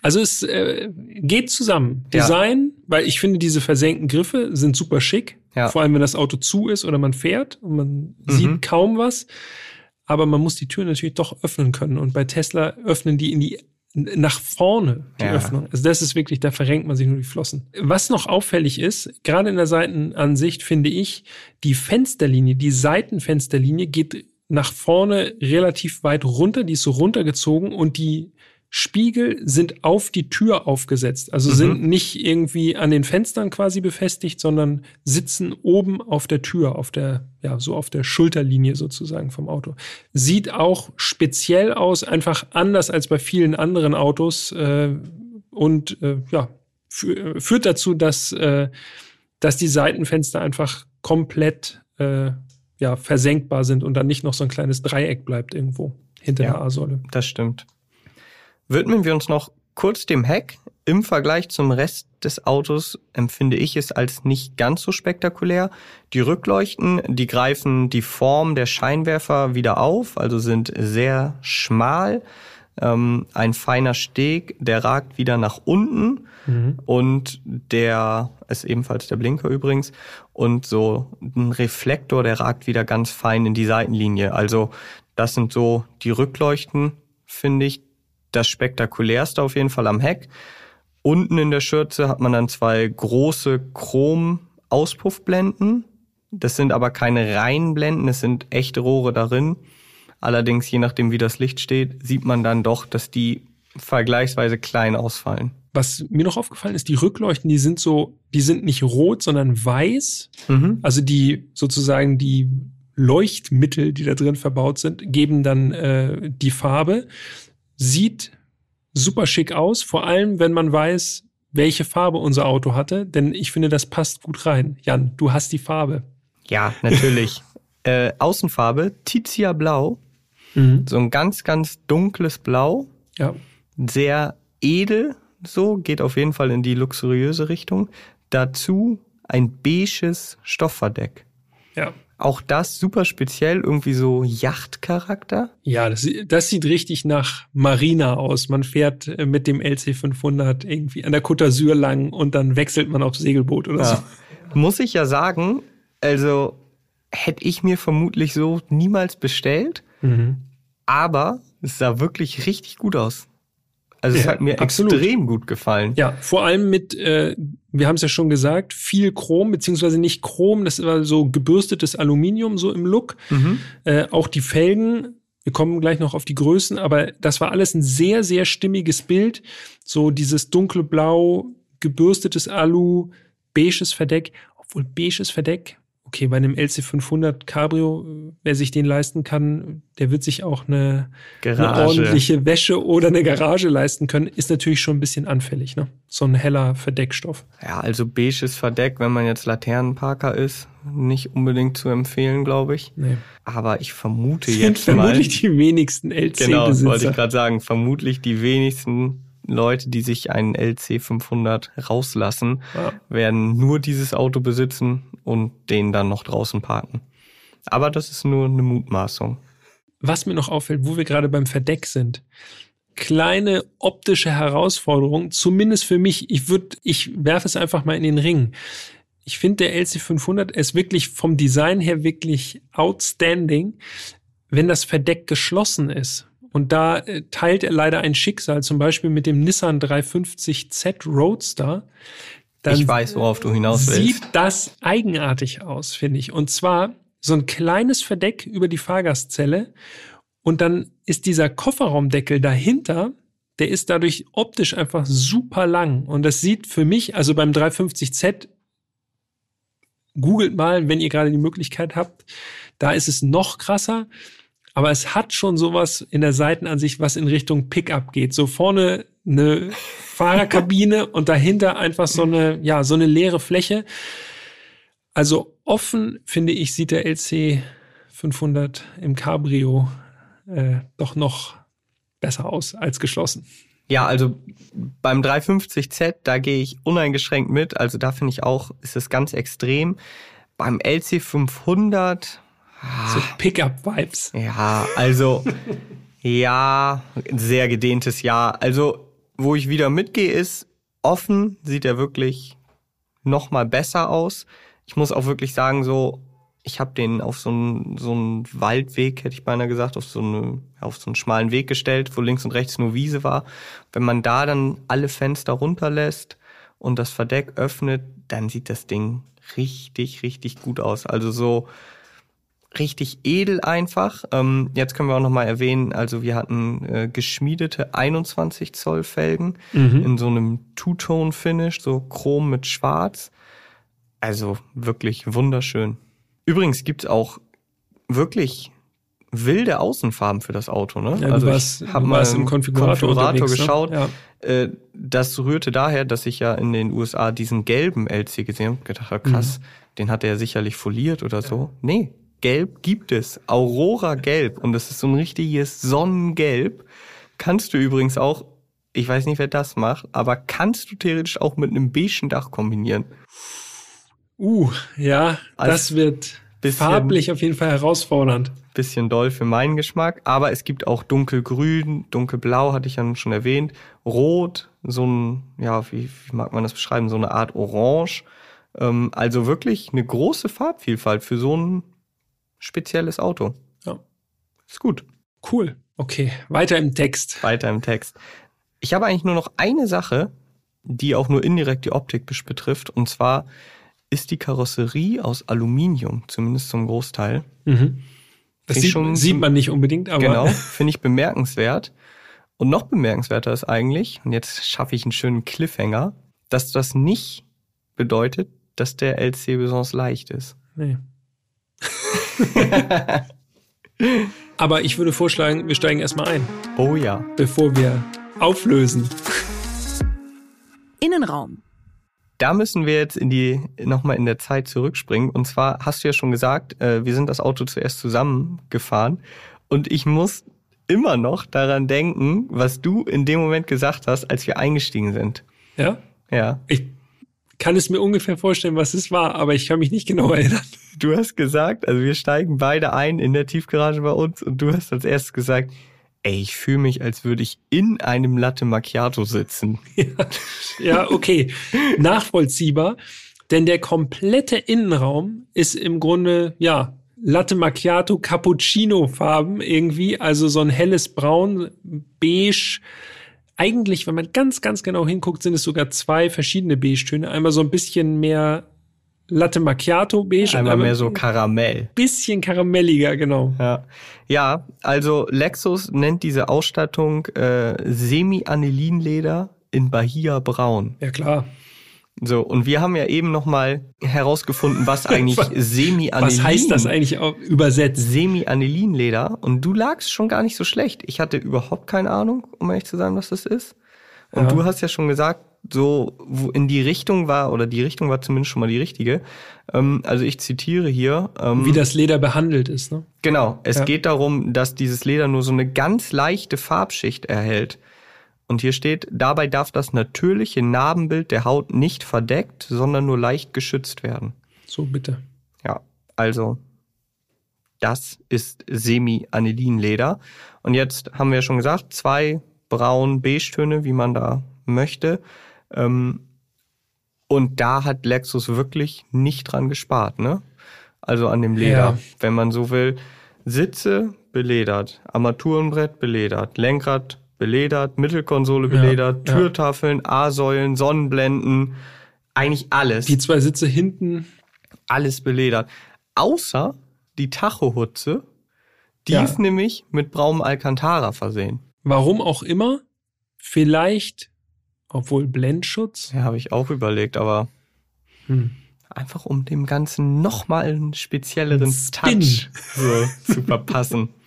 Also es äh, geht zusammen. Ja. Design, weil ich finde, diese versenkten Griffe sind super schick. Ja. Vor allem, wenn das Auto zu ist oder man fährt und man sieht kaum was. Aber man muss die Tür natürlich doch öffnen können. Und bei Tesla öffnen die in die nach vorne die Ja. Öffnung. Also das ist wirklich, da verrenkt man sich nur die Flossen. Was noch auffällig ist, gerade in der Seitenansicht finde ich, die Fensterlinie, die Seitenfensterlinie geht nach vorne relativ weit runter, die ist so runtergezogen und die Spiegel sind auf die Tür aufgesetzt. Also sind nicht irgendwie an den Fenstern quasi befestigt, sondern sitzen oben auf der Tür, auf der, ja, so auf der Schulterlinie sozusagen vom Auto. Sieht auch speziell aus, einfach anders als bei vielen anderen Autos äh, und äh, ja, fü führt dazu, dass, äh, dass die Seitenfenster einfach komplett äh, ja, versenkbar sind und dann nicht noch so ein kleines Dreieck bleibt irgendwo hinter Ja. der A-Säule. Das stimmt. Widmen wir uns noch kurz dem Heck. Im Vergleich zum Rest des Autos empfinde ich es als nicht ganz so spektakulär. Die Rückleuchten, die greifen die Form der Scheinwerfer wieder auf, also sind sehr schmal. Ähm, ein feiner Steg, der ragt wieder nach unten und der ist ebenfalls der Blinker übrigens und so ein Reflektor, der ragt wieder ganz fein in die Seitenlinie. Also das sind so die Rückleuchten, finde ich, das spektakulärste auf jeden Fall am Heck. Unten in der Schürze hat man dann zwei große Chrom-Auspuffblenden. Das sind aber keine reinen Blenden, es sind echte Rohre darin. Allerdings, je nachdem wie das Licht steht, sieht man dann doch, dass die vergleichsweise klein ausfallen. Was mir noch aufgefallen ist, die Rückleuchten, die sind so, die sind nicht rot, sondern weiß. Mhm. Also die sozusagen die Leuchtmittel, die da drin verbaut sind, geben dann äh, die Farbe. Sieht super schick aus, vor allem wenn man weiß, welche Farbe unser Auto hatte, denn ich finde, das passt gut rein. Jan, du hast die Farbe. Ja, natürlich. äh, Außenfarbe, Tizia Blau. So ein ganz, ganz dunkles Blau. Ja. Sehr edel, so, geht auf jeden Fall in die luxuriöse Richtung. Dazu ein beiges Stoffverdeck. Ja. Auch das super speziell, irgendwie so Yachtcharakter. Ja, das, das sieht richtig nach Marina aus. Man fährt äh, mit dem LC500 irgendwie an der Côte d'Azur lang und dann wechselt man aufs Segelboot oder so. Ja. Muss ich ja sagen, also hätte ich mir vermutlich so niemals bestellt, Mhm. aber es sah wirklich richtig gut aus. Also es Ja, hat mir absolut. extrem gut gefallen. Ja, vor allem mit, äh, wir haben es ja schon gesagt, viel Chrom, beziehungsweise nicht Chrom, das war so gebürstetes Aluminium so im Look. Mhm. Äh, auch die Felgen, wir kommen gleich noch auf die Größen, aber das war alles ein sehr, sehr stimmiges Bild. So dieses dunkle Blau, gebürstetes Alu, beiges Verdeck, obwohl beiges Verdeck, okay, bei einem LC500 Cabrio, wer sich den leisten kann, der wird sich auch eine, eine ordentliche Wäsche oder eine Garage leisten können, ist natürlich schon ein bisschen anfällig, ne? So ein heller Verdeckstoff. Ja, also beiges Verdeck, wenn man jetzt Laternenparker ist, nicht unbedingt zu empfehlen, glaube ich. Nee. Aber ich vermute jetzt mal. vermutlich die wenigsten Genau, das LC-Besitzer. wollte ich gerade sagen. Vermutlich die wenigsten Leute, die sich einen LC 500 rauslassen, Ja. werden nur dieses Auto besitzen und den dann noch draußen parken. Aber das ist nur eine Mutmaßung. Was mir noch auffällt, wo wir gerade beim Verdeck sind. Kleine optische Herausforderung, zumindest für mich. Ich würde, ich werfe es einfach mal in den Ring. Ich finde, der LC500 ist wirklich vom Design her wirklich outstanding, wenn das Verdeck geschlossen ist. Und da äh, teilt er leider ein Schicksal, zum Beispiel mit dem Nissan 350Z Roadster. Dann ich weiß, worauf du hinaus willst. sieht das eigenartig aus, finde ich. Und zwar so ein kleines Verdeck über die Fahrgastzelle und dann ist dieser Kofferraumdeckel dahinter, der ist dadurch optisch einfach super lang. Und das sieht für mich, also beim 350Z, googelt mal, wenn ihr gerade die Möglichkeit habt, da ist es noch krasser. Aber es hat schon sowas in der Seitenansicht, was in Richtung Pickup geht. So vorne eine Fahrerkabine und dahinter einfach so eine, ja, so eine leere Fläche. Also offen, finde ich, sieht der LC 500 im Cabrio äh, doch noch besser aus als geschlossen. Ja, also beim 350Z, da gehe ich uneingeschränkt mit. Also da finde ich auch, ist es ganz extrem. Beim LC 500, So Pickup-Vibes. ja, also ja, sehr gedehntes Ja. Also wo ich wieder mitgehe ist, offen sieht er wirklich noch mal besser aus. Ich muss auch wirklich sagen, so ich habe den auf so einen so einen Waldweg, hätte ich beinahe gesagt, auf so eine auf so einen schmalen Weg gestellt, wo links und rechts nur Wiese war. Wenn man da dann alle Fenster runterlässt und das Verdeck öffnet, dann sieht das Ding richtig richtig gut aus. Also so richtig edel einfach. Ähm, jetzt können wir auch noch mal erwähnen, also wir hatten äh, geschmiedete 21 Zoll Felgen in so einem Two-Tone-Finish, so Chrom mit Schwarz. Also wirklich wunderschön. Übrigens gibt's auch wirklich wilde Außenfarben für das Auto. Ne? Ja, also warst- ich habe mal im Konfigurator Konfigurator, ne? geschaut. Ja. Äh, das rührte daher, dass ich ja in den USA diesen gelben LC gesehen habe. Gedacht, habe, krass, Mhm. den hat er ja sicherlich foliert oder so. Nee, gelb gibt es. Aurora Gelb. Und das ist so ein richtiges Sonnengelb. Kannst du übrigens auch, ich weiß nicht, wer das macht, aber kannst du theoretisch auch mit einem beigen Dach kombinieren. Uh, ja, Also das wird farblich auf jeden Fall herausfordernd. Bisschen doll für meinen Geschmack, aber es gibt auch dunkelgrün, dunkelblau, hatte ich ja schon erwähnt, rot, so ein, ja, wie, wie mag man das beschreiben, so eine Art Orange. Ähm, also wirklich eine große Farbvielfalt für so ein spezielles Auto. Ja. Ist gut. Cool. Okay, weiter im Text. Weiter im Text. Ich habe eigentlich nur noch eine Sache, die auch nur indirekt die Optik betrifft, und zwar ist die Karosserie aus Aluminium, zumindest zum Großteil. Mhm. Das sieht, schon- sieht man nicht unbedingt, aber Genau, finde ich bemerkenswert. Und noch bemerkenswerter ist eigentlich, und jetzt schaffe ich einen schönen Cliffhanger, dass das nicht bedeutet, dass der LC besonders leicht ist. nee. Aber ich würde vorschlagen, wir steigen erstmal ein, Oh ja. bevor wir auflösen. Innenraum. Da müssen wir jetzt in die nochmal in der Zeit zurückspringen. Und zwar hast du ja schon gesagt, äh, wir sind das Auto zuerst zusammengefahren. Und ich muss immer noch daran denken, was du in dem Moment gesagt hast, als wir eingestiegen sind. Ja? Ja. Ich kann es mir ungefähr vorstellen, was es war, aber ich kann mich nicht genau erinnern. Du hast gesagt, also wir steigen beide ein in der Tiefgarage bei uns und du hast als erstes gesagt, ey, ich fühle mich, als würde ich in einem Latte Macchiato sitzen. Ja, okay. Nachvollziehbar. Denn der komplette Innenraum ist im Grunde, ja, Latte Macchiato Cappuccino Farben irgendwie, also so ein helles Braun, beige. Eigentlich, wenn man ganz, ganz genau hinguckt, sind es sogar zwei verschiedene Beige-Töne. Einmal so ein bisschen mehr Latte Macchiato beige Einmal mehr so Karamell. bisschen karamelliger, genau. Ja. ja, also Lexus nennt diese Ausstattung äh, Semi-Anilinleder in Bahia Braun. Ja, klar. So, und wir haben ja eben nochmal herausgefunden, was eigentlich Semi-Anilin Was heißt das eigentlich auch übersetzt? Semi-Anilinleder. Und du lagst schon gar nicht so schlecht. Ich hatte überhaupt keine Ahnung, um ehrlich zu sagen, was das ist. Und Ja. du hast ja schon gesagt, so wo in die Richtung war, oder die Richtung war zumindest schon mal die richtige. Ähm, also ich zitiere hier. Ähm, Wie das Leder behandelt ist, ne? Genau, es Ja. geht darum, dass dieses Leder nur so eine ganz leichte Farbschicht erhält. Und hier steht, dabei darf das natürliche Narbenbild der Haut nicht verdeckt, sondern nur leicht geschützt werden. So, bitte. Ja, also das ist Semi-Anilinleder. Und jetzt haben wir schon gesagt, zwei braun-beige-Töne, wie man da möchte. Ähm, und da hat Lexus wirklich nicht dran gespart, ne? Also an dem Leder, Ja. wenn man so will. Sitze beledert, Armaturenbrett beledert, Lenkrad beledert, Mittelkonsole Ja, beledert, ja. Türtafeln, A-Säulen, Sonnenblenden, eigentlich alles Die zwei Sitze hinten, alles beledert. Außer die Tachohutze, die Ja. ist nämlich mit braunem Alcantara versehen. warum auch immer, vielleicht, obwohl Blendschutz. Ja, habe ich auch überlegt, aber Hm. einfach um dem Ganzen nochmal einen spezielleren. Touch so, zu verpassen.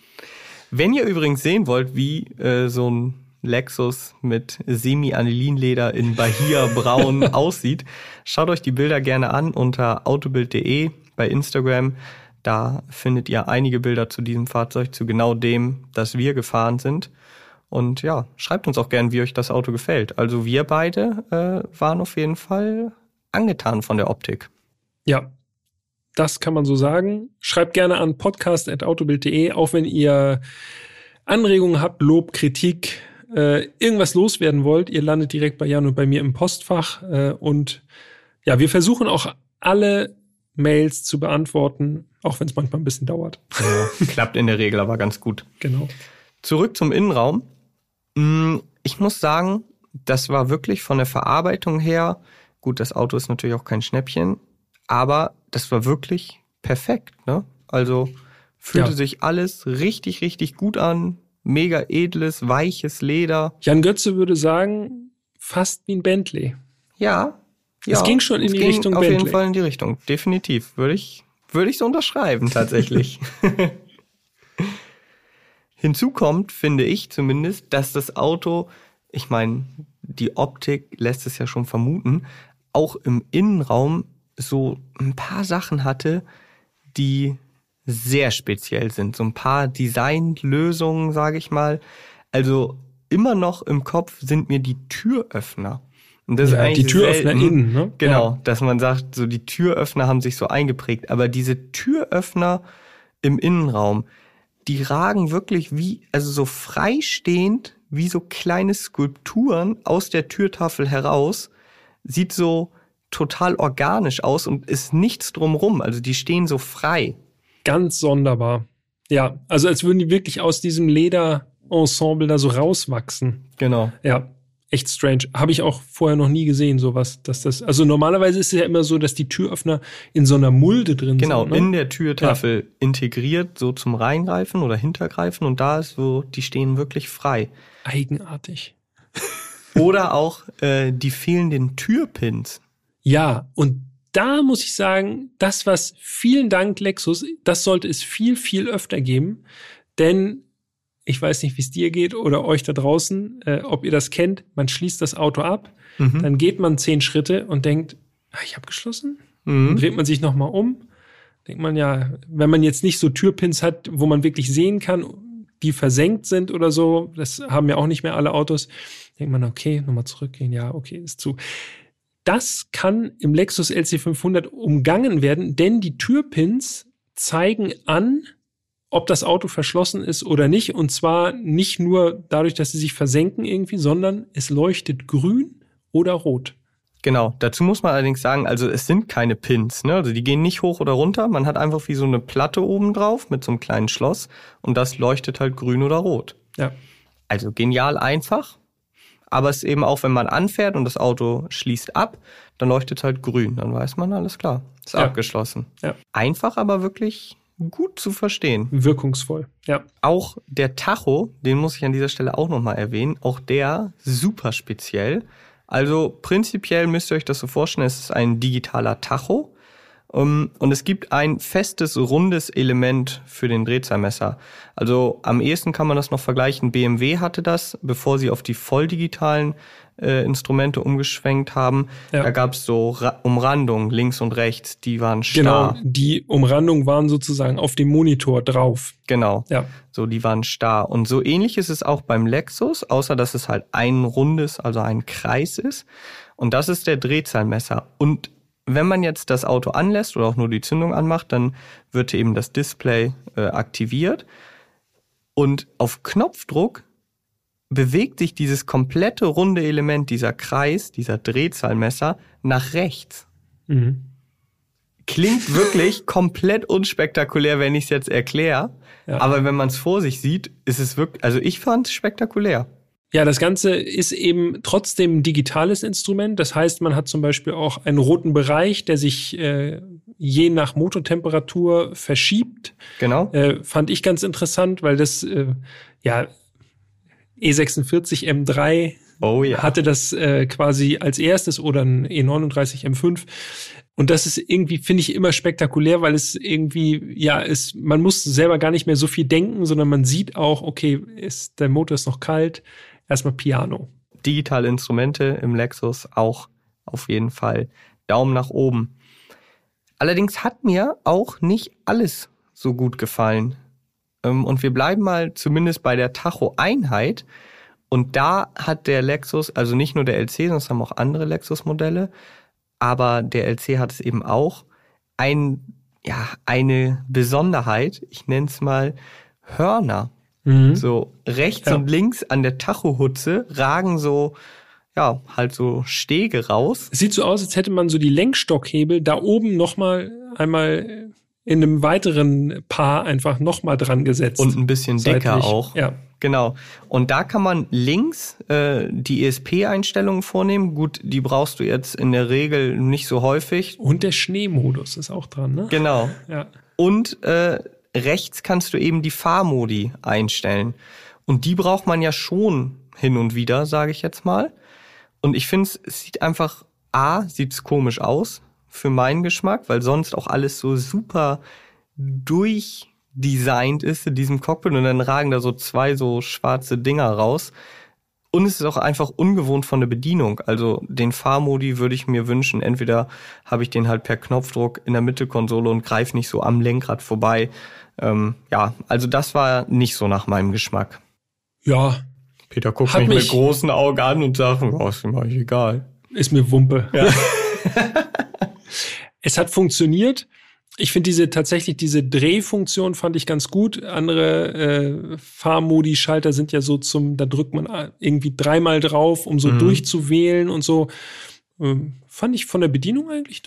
Wenn ihr übrigens sehen wollt, wie äh, so ein Lexus mit Semi-Anilinleder in Bahia Braun aussieht, schaut euch die Bilder gerne an unter autobild.de bei Instagram. Da findet ihr einige Bilder zu diesem Fahrzeug, zu genau dem, das wir gefahren sind. Und ja, schreibt uns auch gern, wie euch das Auto gefällt. Also wir beide äh, waren auf jeden Fall angetan von der Optik. Ja, das kann man so sagen. Schreibt gerne an podcast.autobild.de, auch wenn ihr Anregungen habt, Lob, Kritik, äh, irgendwas loswerden wollt. Ihr landet direkt bei Jan und bei mir im Postfach. Äh, und ja, wir versuchen auch alle Mails zu beantworten, auch wenn es manchmal ein bisschen dauert. Ja, klappt in der Regel aber ganz gut. Genau. Zurück zum Innenraum. Mm, Ich muss sagen, das war wirklich von der Verarbeitung her, gut, das Auto ist natürlich auch kein Schnäppchen, aber das war wirklich perfekt. Ne? Also fühlte Ja. sich alles richtig, richtig gut an. Mega edles, weiches Leder. Jan Götze würde sagen, fast wie ein Bentley. Ja. Es ja, ging schon in es die ging Richtung Auf Bentley. jeden Fall in die Richtung. Definitiv. Würde ich, würde ich so unterschreiben, tatsächlich. Hinzu kommt, finde ich zumindest, dass das Auto, ich meine, die Optik lässt es ja schon vermuten, auch im Innenraum so ein paar Sachen hatte, die sehr speziell sind. So ein paar Designlösungen, sage ich mal. Also immer noch im Kopf sind mir die Türöffner. Und das Ja, ist eigentlich die Türöffner selten. innen, ne? Genau, Ja. dass man sagt, so die Türöffner haben sich so eingeprägt. Aber diese Türöffner im Innenraum, die ragen wirklich wie, also so freistehend, wie so kleine Skulpturen aus der Türtafel heraus. Sieht so total organisch aus und ist nichts drumrum. Also die stehen so frei. Ganz sonderbar. Ja, also als würden die wirklich aus diesem Lederensemble da so rauswachsen. Genau. Ja, echt strange. Habe ich auch vorher noch nie gesehen, sowas, dass das. Also normalerweise ist es ja immer so, dass die Türöffner in so einer Mulde drin Genau, sind. ne? in der Türtafel integriert, so zum Reingreifen oder Hintergreifen und da ist so, die stehen wirklich frei. Eigenartig. Oder auch äh, die fehlenden Türpins. Ja, und da muss ich sagen, das was, vielen Dank Lexus, das sollte es viel, viel öfter geben, denn ich weiß nicht, wie es dir geht oder euch da draußen, äh, ob ihr das kennt, man schließt das Auto ab, Mhm. dann geht man zehn Schritte und denkt, ah, ich habe geschlossen, Mhm. dann dreht man sich nochmal um, denkt man ja, wenn man jetzt nicht so Türpins hat, wo man wirklich sehen kann, die versenkt sind oder so, das haben ja auch nicht mehr alle Autos, denkt man, okay, nochmal zurückgehen, ja, okay, ist zu. Das kann im Lexus LC500 umgangen werden, denn die Türpins zeigen an, ob das Auto verschlossen ist oder nicht. Und zwar nicht nur dadurch, dass sie sich versenken irgendwie, sondern es leuchtet grün oder rot. Genau, dazu muss man allerdings sagen, also es sind keine Pins, ne? Also die gehen nicht hoch oder runter. Man hat einfach wie so eine Platte oben drauf mit so einem kleinen Schloss und das leuchtet halt grün oder rot. Ja. Also genial einfach, aber es ist eben auch, wenn man anfährt und das Auto schließt ab, dann leuchtet es halt grün. Dann weiß man, alles klar, ist Ja. abgeschlossen. Ja. Einfach, aber wirklich gut zu verstehen. Wirkungsvoll. Ja. Auch der Tacho, den muss ich an dieser Stelle auch nochmal erwähnen, auch der super speziell. Also prinzipiell müsst ihr euch das so vorstellen, es ist ein digitaler Tacho. Um, und es gibt ein festes, rundes Element für den Drehzahlmesser. Also am ehesten kann man das noch vergleichen. BMW hatte das, bevor sie auf die volldigitalen äh, Instrumente umgeschwenkt haben. Ja. Da gab es so Ra Umrandungen links und rechts, die waren Genau. starr. Die Umrandungen waren sozusagen auf dem Monitor drauf. Genau. Ja. So, die waren starr. Und so ähnlich ist es auch beim Lexus, außer dass es halt ein rundes, also ein Kreis ist. Und das ist der Drehzahlmesser. Und wenn man jetzt das Auto anlässt oder auch nur die Zündung anmacht, dann wird eben das Display äh, aktiviert. Und auf Knopfdruck bewegt sich dieses komplette runde Element, dieser Kreis, dieser Drehzahlmesser nach rechts. Mhm. Klingt wirklich komplett unspektakulär, wenn ich es jetzt erkläre. Ja. Aber wenn man es vor sich sieht, ist es wirklich, also ich fand es spektakulär. Ja, das Ganze ist eben trotzdem ein digitales Instrument. Das heißt, man hat zum Beispiel auch einen roten Bereich, der sich äh, je nach Motortemperatur verschiebt. Genau. Äh, fand ich ganz interessant, weil das äh, ja E E46 M3 Oh ja. hatte das äh, quasi als erstes oder ein E E39 M5. Und das ist irgendwie, finde ich, immer spektakulär, weil es irgendwie, ja, ist, man muss selber gar nicht mehr so viel denken, sondern man sieht auch, okay, ist, der Motor ist noch kalt, erstmal Piano. Digitale Instrumente im Lexus auch auf jeden Fall Daumen nach oben. Allerdings hat mir auch nicht alles so gut gefallen. Ähm, Und wir bleiben mal zumindest bei der Tacho-Einheit. Und da hat der Lexus, also nicht nur der LC, sondern es haben auch andere Lexus-Modelle, aber der LC hat es eben auch, ein, ja, eine Besonderheit, ich nenne es mal Hörner. Mhm. So rechts Ja. und links an der Tachohutze ragen so, ja, halt so Stege raus. Sieht so aus, als hätte man so die Lenkstockhebel da oben nochmal einmal in einem weiteren Paar einfach nochmal dran gesetzt. Und ein bisschen dicker Seitlich. auch. Ja. Genau. Und da kann man links äh, die ESP-Einstellungen vornehmen. Gut, die brauchst du jetzt in der Regel nicht so häufig. Und der Schneemodus ist auch dran, ne? Genau. Ja. Und äh, rechts kannst du eben die Fahrmodi einstellen. Und die braucht man ja schon hin und wieder, sage ich jetzt mal. Und ich finde, es sieht einfach, A, sieht's komisch aus für meinen Geschmack, weil sonst auch alles so super durchdesignt ist in diesem Cockpit und dann ragen da so zwei so schwarze Dinger raus. Und es ist auch einfach ungewohnt von der Bedienung. Also den Fahrmodi würde ich mir wünschen. Entweder habe ich den halt per Knopfdruck in der Mittelkonsole und greife nicht so am Lenkrad vorbei. Ähm, ja, also das war nicht so nach meinem Geschmack. Ja, Peter guckt Hat mich mit mich- großen Augen an und sagt, oh, ist mir eigentlich egal. ist mir Wumpe. Ja. es hat funktioniert. Ich finde diese tatsächlich diese Drehfunktion fand ich ganz gut. Andere äh, Fahrmodi-Schalter sind ja so zum, da drückt man irgendwie dreimal drauf, um so Mhm. durchzuwählen und so. Ähm, fand ich von der Bedienung eigentlich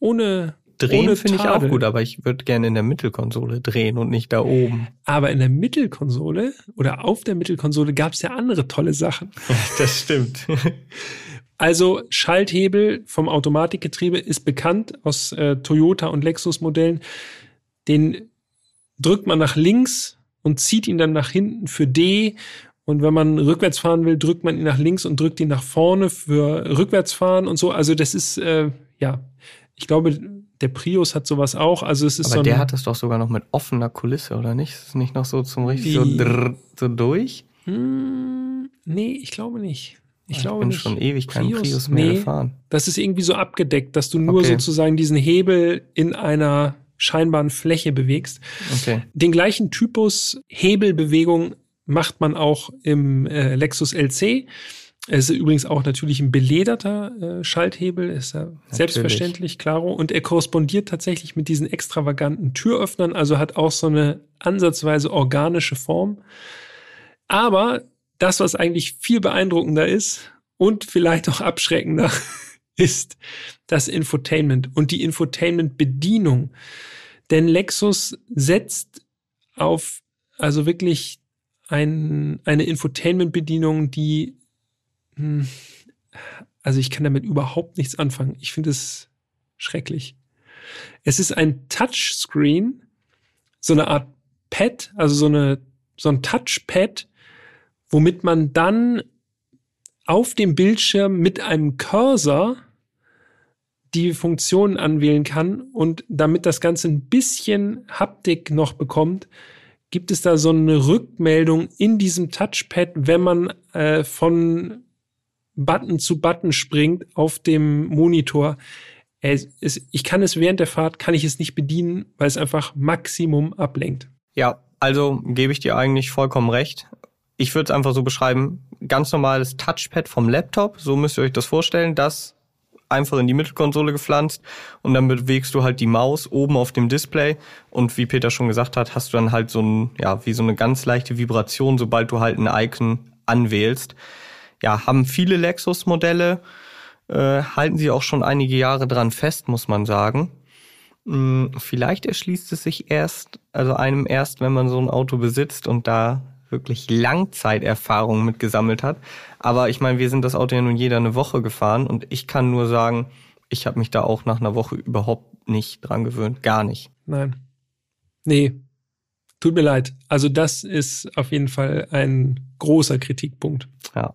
ohne Drehen finde ich auch gut, aber ich würde gerne in der Mittelkonsole drehen und nicht da oben. Aber in der Mittelkonsole oder auf der Mittelkonsole gab es ja andere tolle Sachen. Das stimmt. Also Schalthebel vom Automatikgetriebe ist bekannt aus äh, Toyota und Lexus Modellen. Den drückt man nach links und zieht ihn dann nach hinten für D. Und wenn man rückwärts fahren will, drückt man ihn nach links und drückt ihn nach vorne für rückwärts fahren und so. Also das ist, äh, ja, Ich glaube, der Prius hat sowas auch. Also es ist Aber so ein, der hat das doch sogar noch mit offener Kulisse, oder nicht? Ist es nicht noch so zum richtig so, drrr, so durch? Hm, nee, ich glaube nicht. Ich, Ich glaube bin nicht. schon ewig keinen Prius, mehr nee, gefahren. Das ist irgendwie so abgedeckt, dass du nur Okay. sozusagen diesen Hebel in einer scheinbaren Fläche bewegst. Okay. Den gleichen Typus Hebelbewegung macht man auch im äh, Lexus LC. Es ist übrigens auch natürlich ein belederter äh, Schalthebel, ist ja selbstverständlich, klaro. Und er korrespondiert tatsächlich mit diesen extravaganten Türöffnern, also hat auch so eine ansatzweise organische Form. Aber das, was eigentlich viel beeindruckender ist und vielleicht auch abschreckender, ist das Infotainment und die Infotainment-Bedienung. Denn Lexus setzt auf also wirklich ein, eine Infotainment-Bedienung, die, also ich kann damit überhaupt nichts anfangen. Ich finde es schrecklich. Es ist ein Touchscreen, so eine Art Pad, also so eine, so ein Touchpad, womit man dann auf dem Bildschirm mit einem Cursor die Funktionen anwählen kann und damit das Ganze ein bisschen Haptik noch bekommt, gibt es da so eine Rückmeldung in diesem Touchpad, wenn man äh, von Button zu Button springt auf dem Monitor. Es, ich kann es während der Fahrt, kann ich es nicht bedienen, weil es einfach Maximum ablenkt. Ja, also gebe ich dir eigentlich vollkommen recht. Ich würde es einfach so beschreiben, ganz normales Touchpad vom Laptop, so müsst ihr euch das vorstellen, das einfach in die Mittelkonsole gepflanzt und dann bewegst du halt die Maus oben auf dem Display und wie Peter schon gesagt hat, hast du dann halt so ein, ja, wie so eine ganz leichte Vibration, sobald du halt ein Icon anwählst. Ja, haben viele Lexus-Modelle, äh, halten sie auch schon einige Jahre dran fest, muss man sagen. Hm, Vielleicht erschließt es sich erst, also einem erst, wenn man so ein Auto besitzt und da wirklich Langzeiterfahrung mit gesammelt hat. Aber ich meine, wir sind das Auto ja nun jeder eine Woche gefahren und ich kann nur sagen, ich habe mich da auch nach einer Woche überhaupt nicht dran gewöhnt. Gar nicht. Nein. Nee. Tut mir leid. Also das ist auf jeden Fall ein großer Kritikpunkt. Ja.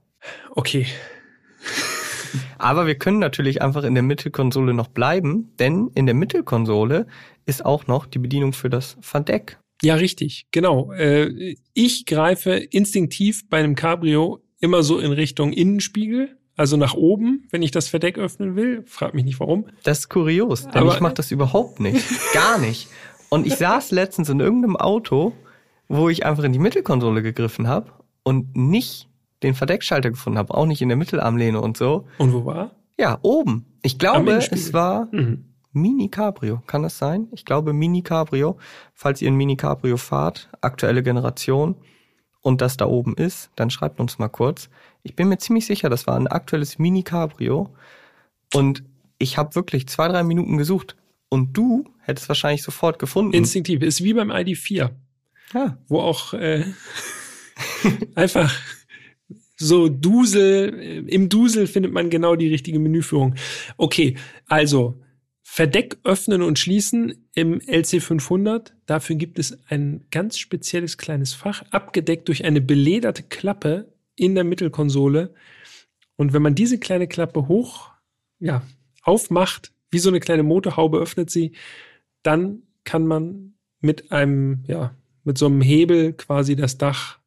Okay. Aber wir können natürlich einfach in der Mittelkonsole noch bleiben, denn in der Mittelkonsole ist auch noch die Bedienung für das Verdeck. Ja, richtig. Genau. Äh, ich greife instinktiv bei einem Cabrio immer so in Richtung Innenspiegel, also nach oben, wenn ich das Verdeck öffnen will. Frag mich nicht warum. Das ist kurios, denn Aber- ich mache das überhaupt nicht. Gar nicht. Und ich saß letztens in irgendeinem Auto, wo ich einfach in die Mittelkonsole gegriffen habe und nicht den Verdeckschalter gefunden habe, auch nicht in der Mittelarmlehne und so. Und wo war? Ja, oben. Ich glaube, es war Mhm. Mini Cabrio. Kann das sein? Ich glaube Mini Cabrio. Falls ihr ein Mini Cabrio fahrt, aktuelle Generation und das da oben ist, dann schreibt uns mal kurz. Ich bin mir ziemlich sicher, das war ein aktuelles Mini Cabrio und ich habe wirklich zwei, drei Minuten gesucht und du hättest wahrscheinlich sofort gefunden. Instinktiv. Ist wie beim ID4, ja, wo auch äh, einfach so Dusel, äh, im Dusel findet man genau die richtige Menüführung. Okay, also Verdeck öffnen und schließen im LC500. Dafür gibt es ein ganz spezielles kleines Fach, abgedeckt durch eine belederte Klappe in der Mittelkonsole. Und wenn man diese kleine Klappe hoch, ja, aufmacht, wie so eine kleine Motorhaube öffnet sie, dann kann man mit einem, ja, mit so einem Hebel quasi das Dach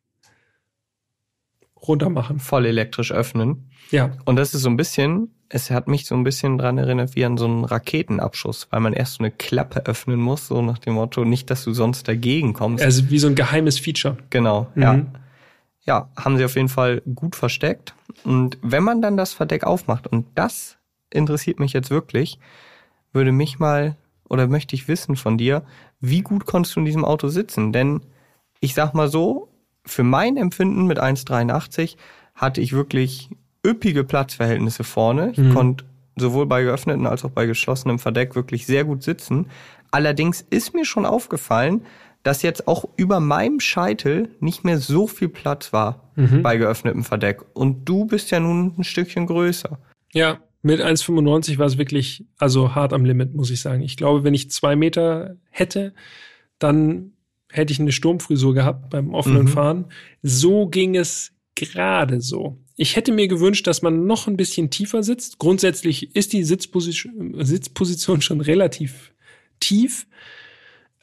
runter machen. voll elektrisch öffnen. Ja, Und das ist so ein bisschen, es hat mich so ein bisschen dran erinnert wie an so einen Raketenabschuss, weil man erst so eine Klappe öffnen muss, so nach dem Motto, nicht, dass du sonst dagegen kommst. also wie so ein geheimes Feature. Genau, Mhm. ja. Ja, haben sie auf jeden Fall gut versteckt. Und wenn man dann das Verdeck aufmacht, und das interessiert mich jetzt wirklich, würde mich mal oder möchte ich wissen von dir, wie gut konntest du in diesem Auto sitzen? Denn ich sag mal so, für mein Empfinden mit 1,83 hatte ich wirklich üppige Platzverhältnisse vorne. Ich Mhm. konnte sowohl bei geöffnetem als auch bei geschlossenem Verdeck wirklich sehr gut sitzen. Allerdings ist mir schon aufgefallen, dass jetzt auch über meinem Scheitel nicht mehr so viel Platz war Mhm. bei geöffnetem Verdeck. Und du bist ja nun ein Stückchen größer. Ja, mit 1,95 war es wirklich, also hart am Limit, muss ich sagen. Ich glaube, wenn ich zwei Meter hätte, dann hätte ich eine Sturmfrisur gehabt beim offenen Mhm. Fahren. So ging es gerade so. Ich hätte mir gewünscht, dass man noch ein bisschen tiefer sitzt. Grundsätzlich ist die Sitzposition, Sitzposition schon relativ tief,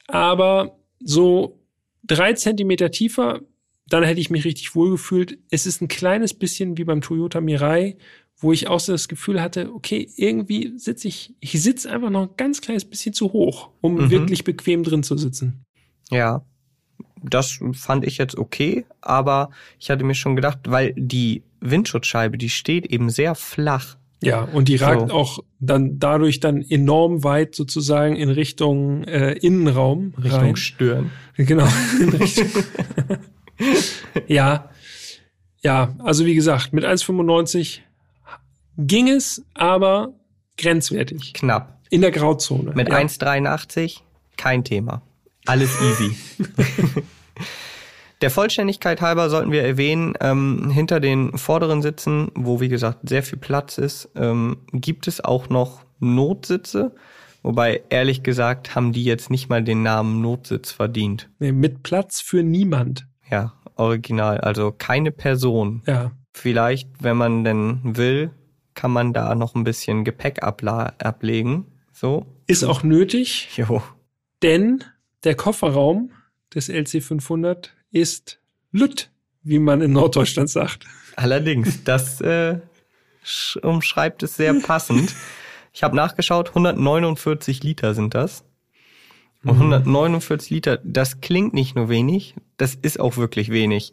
aber so drei Zentimeter tiefer, dann hätte ich mich richtig wohl gefühlt. Es ist ein kleines bisschen wie beim Toyota Mirai, wo ich auch so das Gefühl hatte, okay, irgendwie sitze ich, ich sitze einfach noch ein ganz kleines bisschen zu hoch, um Mhm. wirklich bequem drin zu sitzen. Ja, das fand ich jetzt okay, aber ich hatte mir schon gedacht, weil die Windschutzscheibe, die steht eben sehr flach. Ja, und die ragt So. auch dann dadurch dann enorm weit sozusagen in Richtung äh, Innenraum Richtung rein. Stirn. Genau. Richtung. ja. Ja, also wie gesagt, mit 1,95 ging es, aber grenzwertig. Knapp. In der Grauzone. Mit ja. 1,83 kein Thema. Alles easy. Der Vollständigkeit halber sollten wir erwähnen, ähm, hinter den vorderen Sitzen, wo wie gesagt sehr viel Platz ist, ähm, gibt es auch noch Notsitze. Wobei, ehrlich gesagt, haben die jetzt nicht mal den Namen Notsitz verdient. Nee, mit Platz für niemand. Ja, original. Also keine Person. Ja. Vielleicht, wenn man denn will, kann man da noch ein bisschen Gepäck abla ablegen. So. Ist auch nötig, Jo. denn der Kofferraum des LC500 ist Lütt, wie man in Norddeutschland sagt. Allerdings, das äh, sch- umschreibt es sehr passend. Ich habe nachgeschaut, 149 Liter sind das. Und 149 Liter, das klingt nicht nur wenig, das ist auch wirklich wenig.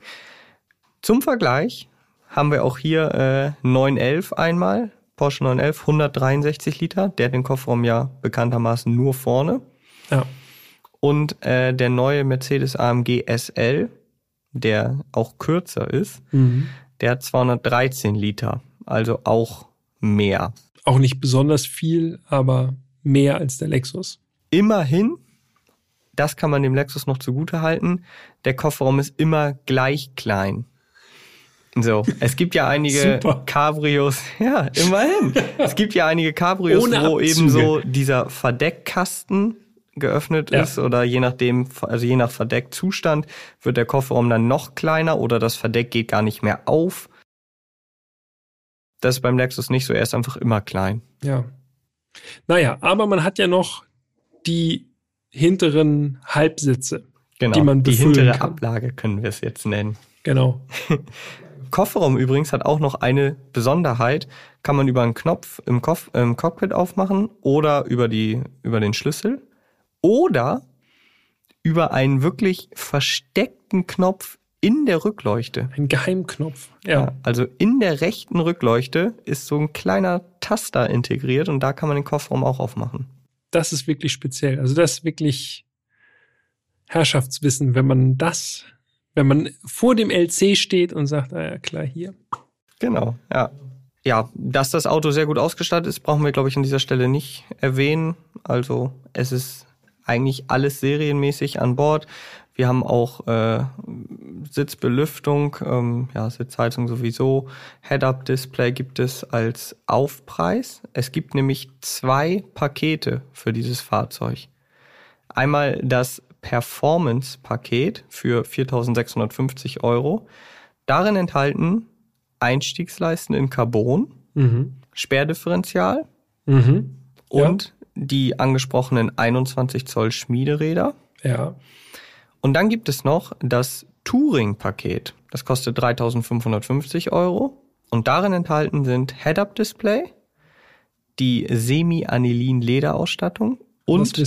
Zum Vergleich haben wir auch hier äh, 911 einmal, Porsche 911, 163 Liter, der hat den Kofferraum ja bekanntermaßen nur vorne. Ja. Und äh, der neue Mercedes AMG SL, der auch kürzer ist, Mhm. der hat 213 Liter, also auch mehr. Auch nicht besonders viel, aber mehr als der Lexus. Immerhin, das kann man dem Lexus noch zugute halten, der Kofferraum ist immer gleich klein. So, es gibt ja einige Super. Cabrios, ja, immerhin. Es gibt ja einige Cabrios, wo eben so dieser Verdeckkasten geöffnet Ja. ist oder je nachdem, also je nach Verdeckzustand wird der Kofferraum dann noch kleiner oder das Verdeck geht gar nicht mehr auf. Das ist beim Lexus nicht so, er ist einfach immer klein. Ja. Naja, aber man hat ja noch die hinteren Halbsitze. Genau, Die man die befüllen hintere kann. Ablage können wir es jetzt nennen. Genau. Kofferraum übrigens hat auch noch eine Besonderheit. Kann man über einen Knopf im, Koff, im Cockpit aufmachen oder über, die, über den Schlüssel oder über einen wirklich versteckten Knopf in der Rückleuchte. Ein Geheimknopf. Ja. Also in der rechten Rückleuchte ist so ein kleiner Taster integriert und da kann man den Kofferraum auch aufmachen. Das ist wirklich speziell. Also das ist wirklich Herrschaftswissen, wenn man das, wenn man vor dem LC steht und sagt, ah ja, klar, hier. Genau, ja. Ja, dass das Auto sehr gut ausgestattet ist, brauchen wir, glaube ich, an dieser Stelle nicht erwähnen. Also es ist eigentlich alles serienmäßig an Bord. Wir haben auch äh, Sitzbelüftung, ähm, ja, Sitzheizung sowieso. Head-Up-Display gibt es als Aufpreis. Es gibt nämlich zwei Pakete für dieses Fahrzeug. Einmal das Performance-Paket für 4.650 Euro. Darin enthalten Einstiegsleisten in Carbon, Mhm. Sperrdifferential Mhm. und die angesprochenen 21 Zoll Schmiederäder. Ja. Und dann gibt es noch das Touring-Paket. Das kostet 3.550 Euro. Und darin enthalten sind Head-Up-Display, die Semi-Anilin-Lederausstattung und.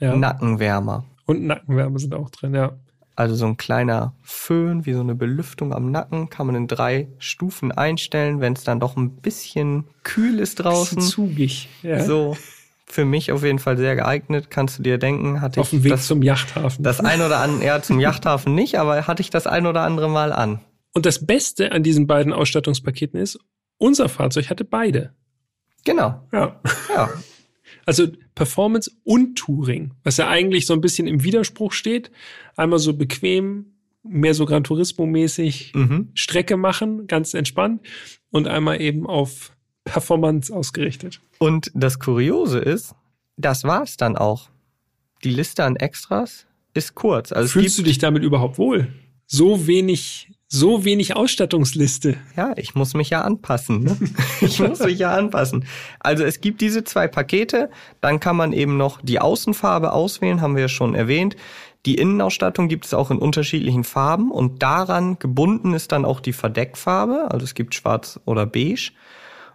Ja. Nackenwärmer. Und Nackenwärme sind auch drin, ja. Also so ein kleiner Föhn, wie so eine Belüftung am Nacken, kann man in drei Stufen einstellen, wenn es dann doch ein bisschen kühl ist draußen. Bisschen zugig. Ja. So, für mich auf jeden Fall sehr geeignet, kannst du dir denken, hatte Auf ich dem Weg das, zum Yachthafen. das ein oder andere, ja, zum Yachthafen nicht, aber hatte ich das ein oder andere Mal an. und das Beste an diesen beiden Ausstattungspaketen ist, unser Fahrzeug hatte beide. Genau, Ja. ja. Also Performance und Touring, was ja eigentlich so ein bisschen im Widerspruch steht. Einmal so bequem, mehr so Gran Turismo-mäßig Mhm. Strecke machen, ganz entspannt. Und einmal eben auf Performance ausgerichtet. Und das Kuriose ist, das war's dann auch. Die Liste an Extras ist kurz. Also es Fühlst du dich damit überhaupt wohl? So wenig, So wenig Ausstattungsliste. Ja, ich muss mich ja anpassen. Ne? Ich muss mich ja anpassen. Also es gibt diese zwei Pakete, dann kann man eben noch die Außenfarbe auswählen, haben wir ja schon erwähnt. Die Innenausstattung gibt es auch in unterschiedlichen Farben und daran gebunden ist dann auch die Verdeckfarbe. Also es gibt schwarz oder beige.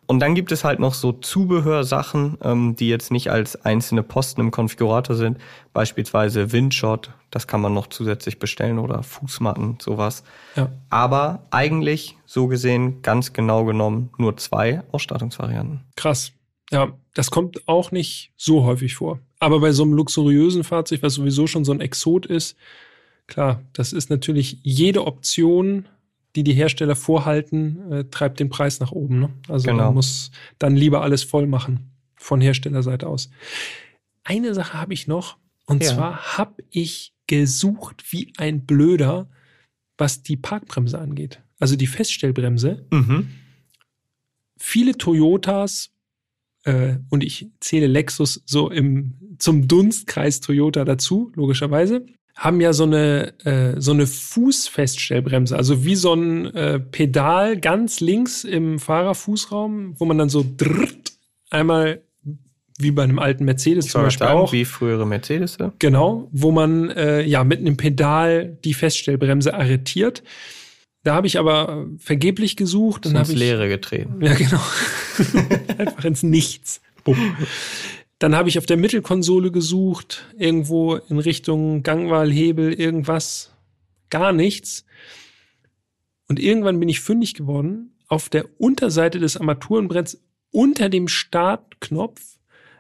Und dann gibt es halt noch so Zubehörsachen, ähm, die jetzt nicht als einzelne Posten im Konfigurator sind. Beispielsweise Windshot, das kann man noch zusätzlich bestellen oder Fußmatten, sowas. Ja. Aber eigentlich, so gesehen, ganz genau genommen, nur zwei Ausstattungsvarianten. Krass. Ja, das kommt auch nicht so häufig vor. Aber bei so einem luxuriösen Fahrzeug, was sowieso schon so ein Exot ist, klar, das ist natürlich jede Option die die Hersteller vorhalten, äh, treibt den Preis nach oben. Ne? Also Genau. man muss dann lieber alles voll machen von Herstellerseite aus. Eine Sache habe ich noch, und Ja. zwar habe ich gesucht wie ein Blöder, was die Parkbremse angeht. Also die Feststellbremse. Mhm. Viele Toyotas äh, und ich zähle Lexus so im zum Dunstkreis Toyota dazu, logischerweise, haben ja so eine äh, so eine Fußfeststellbremse, also wie so ein äh, Pedal ganz links im Fahrerfußraum, wo man dann so drrrt, einmal wie bei einem alten Mercedes Ich zum Beispiel sagen, auch. wie frühere Mercedes. Genau, wo man äh, ja mit einem Pedal die Feststellbremse arretiert. Da habe ich aber vergeblich gesucht. Dann ins habe ich Leere getreten. ja, genau. Einfach ins Nichts. Bumm. Dann habe ich auf der Mittelkonsole gesucht, irgendwo in Richtung Gangwahl, Hebel, irgendwas. Gar nichts. Und irgendwann bin ich fündig geworden. Auf der Unterseite des Armaturenbretts unter dem Startknopf,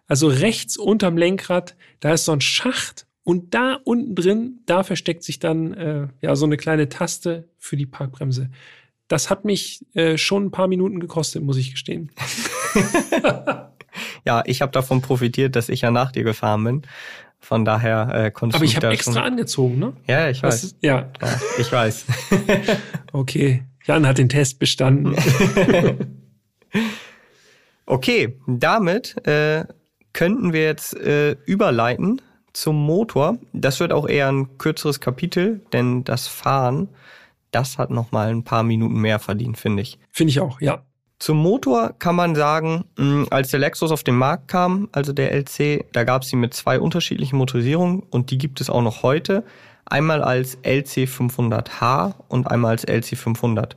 also rechts unterm Lenkrad, da ist so ein Schacht und da unten drin, da versteckt sich dann äh, ja so eine kleine Taste für die Parkbremse. Das hat mich äh, schon ein paar Minuten gekostet, muss ich gestehen. Ja, ich habe davon profitiert, dass ich ja nach dir gefahren bin. Von daher äh, konntest Aber ich habe extra schon. angezogen, ne? Ja, ich weiß. ist, ja, Ja, ich weiß. okay. Jan hat den Test bestanden. Okay, damit äh, könnten wir jetzt äh, überleiten zum Motor. Das wird auch eher ein kürzeres Kapitel, denn das Fahren, das hat noch mal ein paar Minuten mehr verdient, finde ich. Finde ich auch, ja. Zum Motor kann man sagen, mh, als der Lexus auf den Markt kam, also der LC, da gab es ihn mit zwei unterschiedlichen Motorisierungen und die gibt es auch noch heute. Einmal als LC 500H und einmal als LC 500.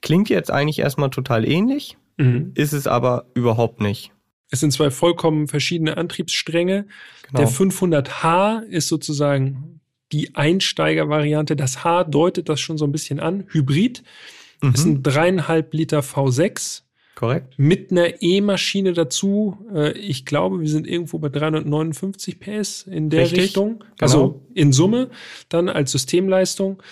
Klingt jetzt eigentlich erstmal total ähnlich, Mhm. ist es aber überhaupt nicht. Es sind zwei vollkommen verschiedene Antriebsstränge. Genau. Der 500H ist sozusagen die Einsteigervariante. Das H deutet das schon so ein bisschen an. Hybrid Mhm. ist ein dreieinhalb Liter V6 Korrekt. mit einer E-Maschine dazu. Äh, Ich glaube, wir sind irgendwo bei 359 PS in der Richtig, Richtung. genau. Also in Summe dann als Systemleistung.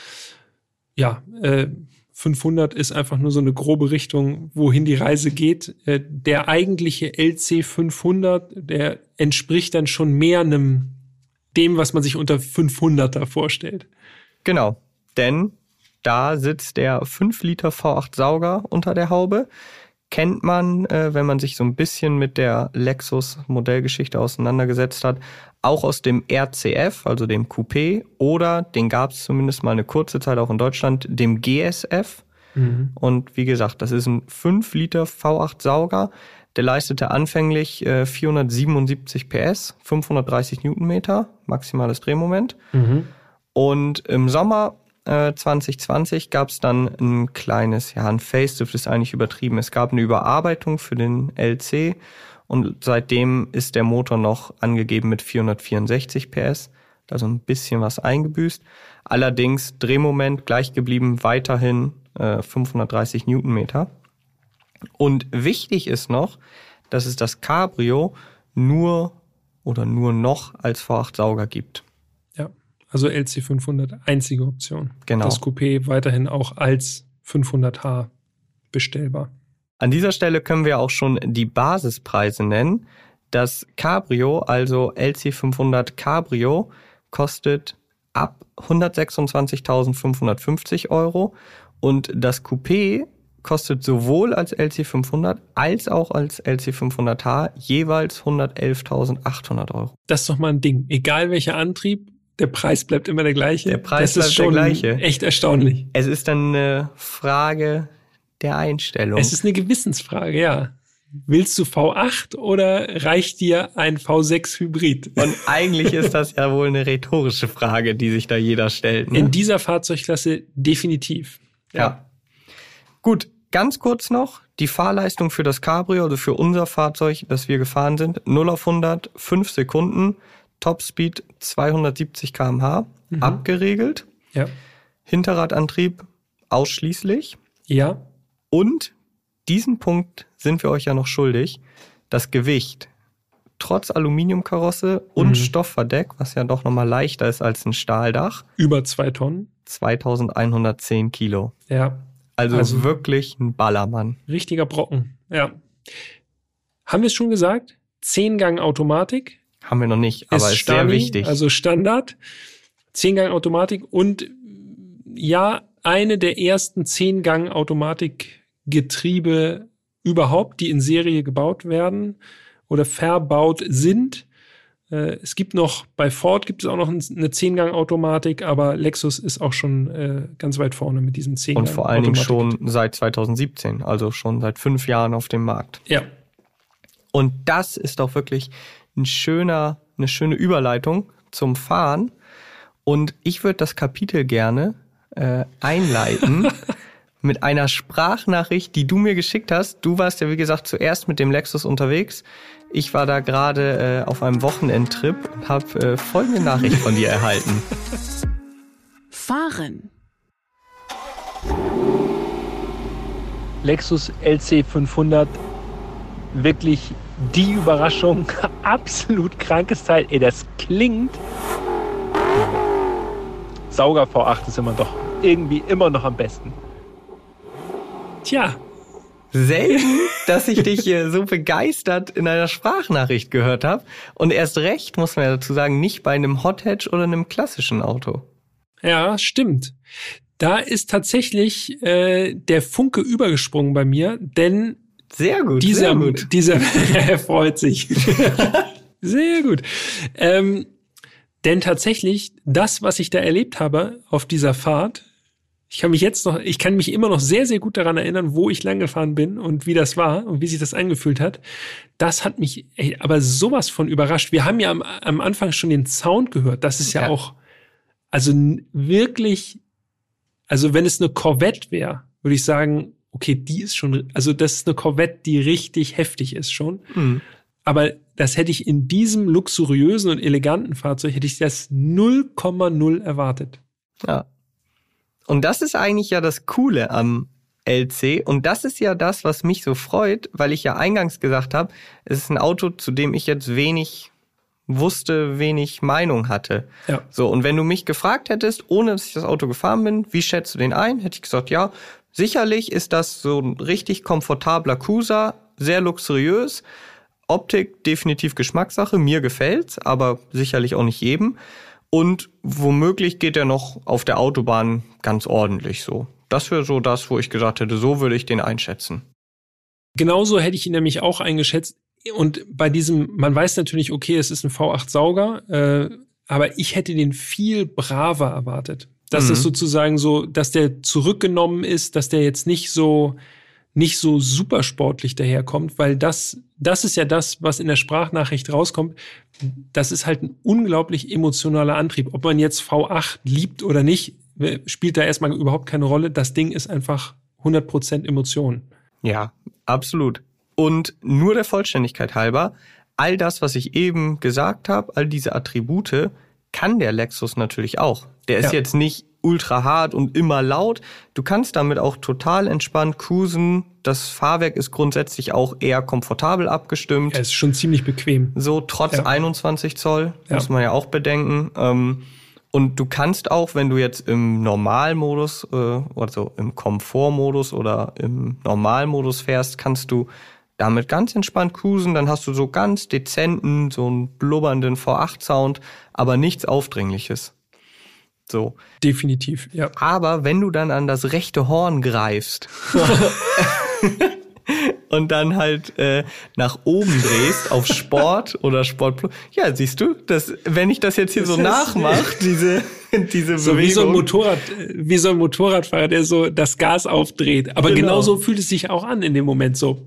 Ja, äh, 500 ist einfach nur so eine grobe Richtung, wohin die Reise geht. Äh, Der eigentliche LC 500, der entspricht dann schon mehr einem dem, was man sich unter 500er vorstellt. Genau, denn da sitzt der 5 Liter V8 Sauger unter der Haube. Kennt man, äh, wenn man sich so ein bisschen mit der Lexus Modellgeschichte auseinandergesetzt hat, auch aus dem RCF, also dem Coupé, oder den gab es zumindest mal eine kurze Zeit auch in Deutschland, dem GSF. Und wie gesagt, das ist ein 5 Liter V8 Sauger. Der leistete anfänglich äh, 477 PS, 530 Newtonmeter, maximales Drehmoment. Und im Sommer äh, 2020 gab es dann ein kleines, ja, ein Facelift ist eigentlich übertrieben. Es gab eine Überarbeitung für den LC und seitdem ist der Motor noch angegeben mit 464 PS, also ein bisschen was eingebüßt. Allerdings Drehmoment gleich geblieben, weiterhin äh, 530 Newtonmeter. Und wichtig ist noch, dass es das Cabrio nur oder nur noch als V8 Sauger gibt. Also LC 500 einzige Option. Genau. Das Coupé weiterhin auch als 500H bestellbar. An dieser Stelle können wir auch schon die Basispreise nennen. Das Cabrio, also LC500 Cabrio, kostet ab 126.550 Euro und das Coupé kostet sowohl als LC500 als auch als LC500H jeweils 111.800 Euro. Das ist doch mal ein Ding. Egal welcher Antrieb, der Preis bleibt immer der gleiche. Der Preis das ist bleibt der gleiche. Echt erstaunlich. Es ist dann eine Frage der Einstellung. Es ist eine Gewissensfrage, ja. Willst du V8 oder reicht dir ein V6 Hybrid? Und eigentlich ist das ja wohl eine rhetorische Frage, die sich da jeder stellt. Ne? In dieser Fahrzeugklasse definitiv. Ja. Gut, ganz kurz noch die Fahrleistung für das Cabrio, also für unser Fahrzeug, das wir gefahren sind. 0 auf 100, 5 Sekunden, Topspeed 270 km/h, abgeregelt, Ja. Hinterradantrieb ausschließlich. Ja. Und diesen Punkt sind wir euch ja noch schuldig. Das Gewicht. Trotz Aluminiumkarosse und Mhm. Stoffverdeck, was ja doch nochmal leichter ist als ein Stahldach, Über zwei Tonnen. 2110 Kilo. Ja. Also, Also- wirklich ein Ballermann. Richtiger Brocken. Ja. Haben wir es schon gesagt? Zehngang Automatik. Haben wir noch nicht, aber ist, sehr Stani, wichtig. Also Standard. Zehngang Automatik und ja, eine der ersten Zehngang Automatikgetriebe überhaupt, die in Serie gebaut werden oder verbaut sind. Äh, Es gibt noch, bei Ford gibt es auch noch ein- eine Zehngang-Automatik, aber Lexus ist auch schon äh, ganz weit vorne mit diesen Zehngang. und vor allen Dingen schon seit 2017, also schon seit fünf Jahren auf dem Markt. Ja, Und das ist doch wirklich ein schöner, eine schöne Überleitung zum Fahren. Und ich würde das Kapitel gerne äh, einleiten mit einer Sprachnachricht, die du mir geschickt hast. Du warst ja, wie gesagt, zuerst mit dem Lexus unterwegs. Ich war da gerade äh, auf einem Wochenendtrip und habe äh, folgende Nachricht von dir erhalten. Fahren. Lexus LC 500 wirklich die Überraschung. Absolut krankes Teil. Ey, das klingt. Sauger V8 ist immer doch irgendwie immer noch am besten. Tja, Selten, dass ich dich so begeistert in einer Sprachnachricht gehört habe. Und erst recht, muss man ja dazu sagen, nicht bei einem Hot Hatch oder einem klassischen Auto. ja, stimmt. Da ist tatsächlich äh, der Funke übergesprungen bei mir, denn Sehr gut, dieser, sehr gut. dieser, er freut sich. Sehr gut. Ähm, denn tatsächlich, das, was ich da erlebt habe auf dieser Fahrt, ich kann mich jetzt noch, ich kann mich immer noch sehr, sehr gut daran erinnern, wo ich lang gefahren bin und wie das war und wie sich das angefühlt hat. Das hat mich ey, aber sowas von überrascht. Wir haben ja am, am Anfang schon den Sound gehört. Das ist ja, Ja. auch, also wirklich, also wenn es eine Corvette wäre, würde ich sagen, okay, die ist schon, also das ist eine Corvette, die richtig heftig ist schon. Hm. Aber das hätte ich in diesem luxuriösen und eleganten Fahrzeug, hätte ich das 0,0 erwartet. Ja. Und das ist eigentlich ja das Coole am LC. Und das ist ja das, was mich so freut, weil ich ja eingangs gesagt habe, es ist ein Auto, zu dem ich jetzt wenig wusste, wenig Meinung hatte. Ja. So, und wenn du mich gefragt hättest, ohne dass ich das Auto gefahren bin, wie schätzt du den ein, hätte ich gesagt, ja, sicherlich ist das so ein richtig komfortabler Cruiser, sehr luxuriös. Optik definitiv Geschmackssache, mir gefällt's, aber sicherlich auch nicht jedem. Und womöglich geht er noch auf der Autobahn ganz ordentlich so. Das wäre so das, wo ich gesagt hätte, so würde ich den einschätzen. Genauso hätte ich ihn nämlich auch eingeschätzt. Und bei diesem, man weiß natürlich, okay, es ist ein V8 Sauger, äh, aber ich hätte den viel braver erwartet. Dass Mhm. es sozusagen so, dass der zurückgenommen ist, dass der jetzt nicht so, nicht so super sportlich daherkommt, weil das, das ist ja das, was in der Sprachnachricht rauskommt. Das ist halt ein unglaublich emotionaler Antrieb. Ob man jetzt V8 liebt oder nicht, spielt da erstmal überhaupt keine Rolle. Das Ding ist einfach 100% Emotion. Ja, absolut. Und nur der Vollständigkeit halber, all das, was ich eben gesagt habe, all diese Attribute, kann der Lexus natürlich auch. Der ist Ja. jetzt nicht ultra hart und immer laut. Du kannst damit auch total entspannt cruisen. Das Fahrwerk ist grundsätzlich auch eher komfortabel abgestimmt. Er ist schon ziemlich bequem. So trotz Ja. 21 Zoll, Ja. muss man ja auch bedenken. Ähm, und du kannst auch, wenn du jetzt im Normalmodus, äh, also im Komfortmodus oder im Normalmodus fährst, kannst du damit ganz entspannt cruisen. Dann hast du so ganz dezenten, so einen blubbernden V8-Sound, aber nichts Aufdringliches. So. Definitiv, ja. Aber wenn du dann an das rechte Horn greifst, und dann halt äh, nach oben drehst auf Sport oder Sport Plus. Ja, siehst du, das, wenn ich das jetzt hier Das so nachmache, diese, diese So Bewegung. wie so ein Motorrad, wie so ein Motorradfahrer, der so das Gas aufdreht. Aber Genau. genau, so fühlt es sich auch an in dem Moment so.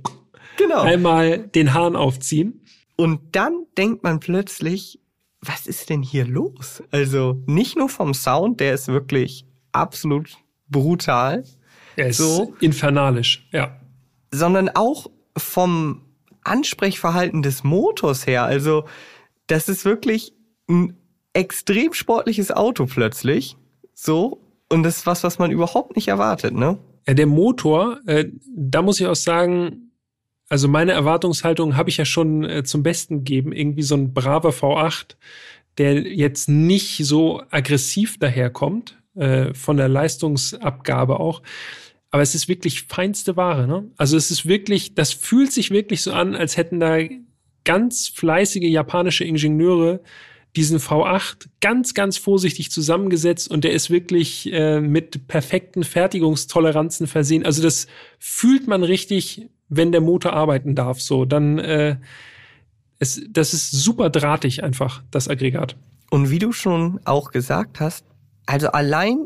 Genau. Einmal den Hahn aufziehen. Und dann denkt man plötzlich, was ist denn hier los? Also nicht nur vom Sound, der ist wirklich absolut brutal, Er ist So. infernalisch, ja. sondern auch vom Ansprechverhalten des Motors her. Also das ist wirklich ein extrem sportliches Auto plötzlich. So. Und das ist was, was man überhaupt nicht erwartet, ne? Ja, der Motor, äh, da muss ich auch sagen, also meine Erwartungshaltung habe ich ja schon äh, zum Besten gegeben. Irgendwie so ein braver V8, der jetzt nicht so aggressiv daherkommt, äh, von der Leistungsabgabe auch. Aber es ist wirklich feinste Ware, ne? Also es ist wirklich, das fühlt sich wirklich so an, als hätten da ganz fleißige japanische Ingenieure diesen V8 ganz, ganz vorsichtig zusammengesetzt und der ist wirklich äh, mit perfekten Fertigungstoleranzen versehen. Also das fühlt man richtig, wenn der Motor arbeiten darf. So, dann äh, es, das ist super drahtig einfach, das Aggregat. Und wie du schon auch gesagt hast, also allein,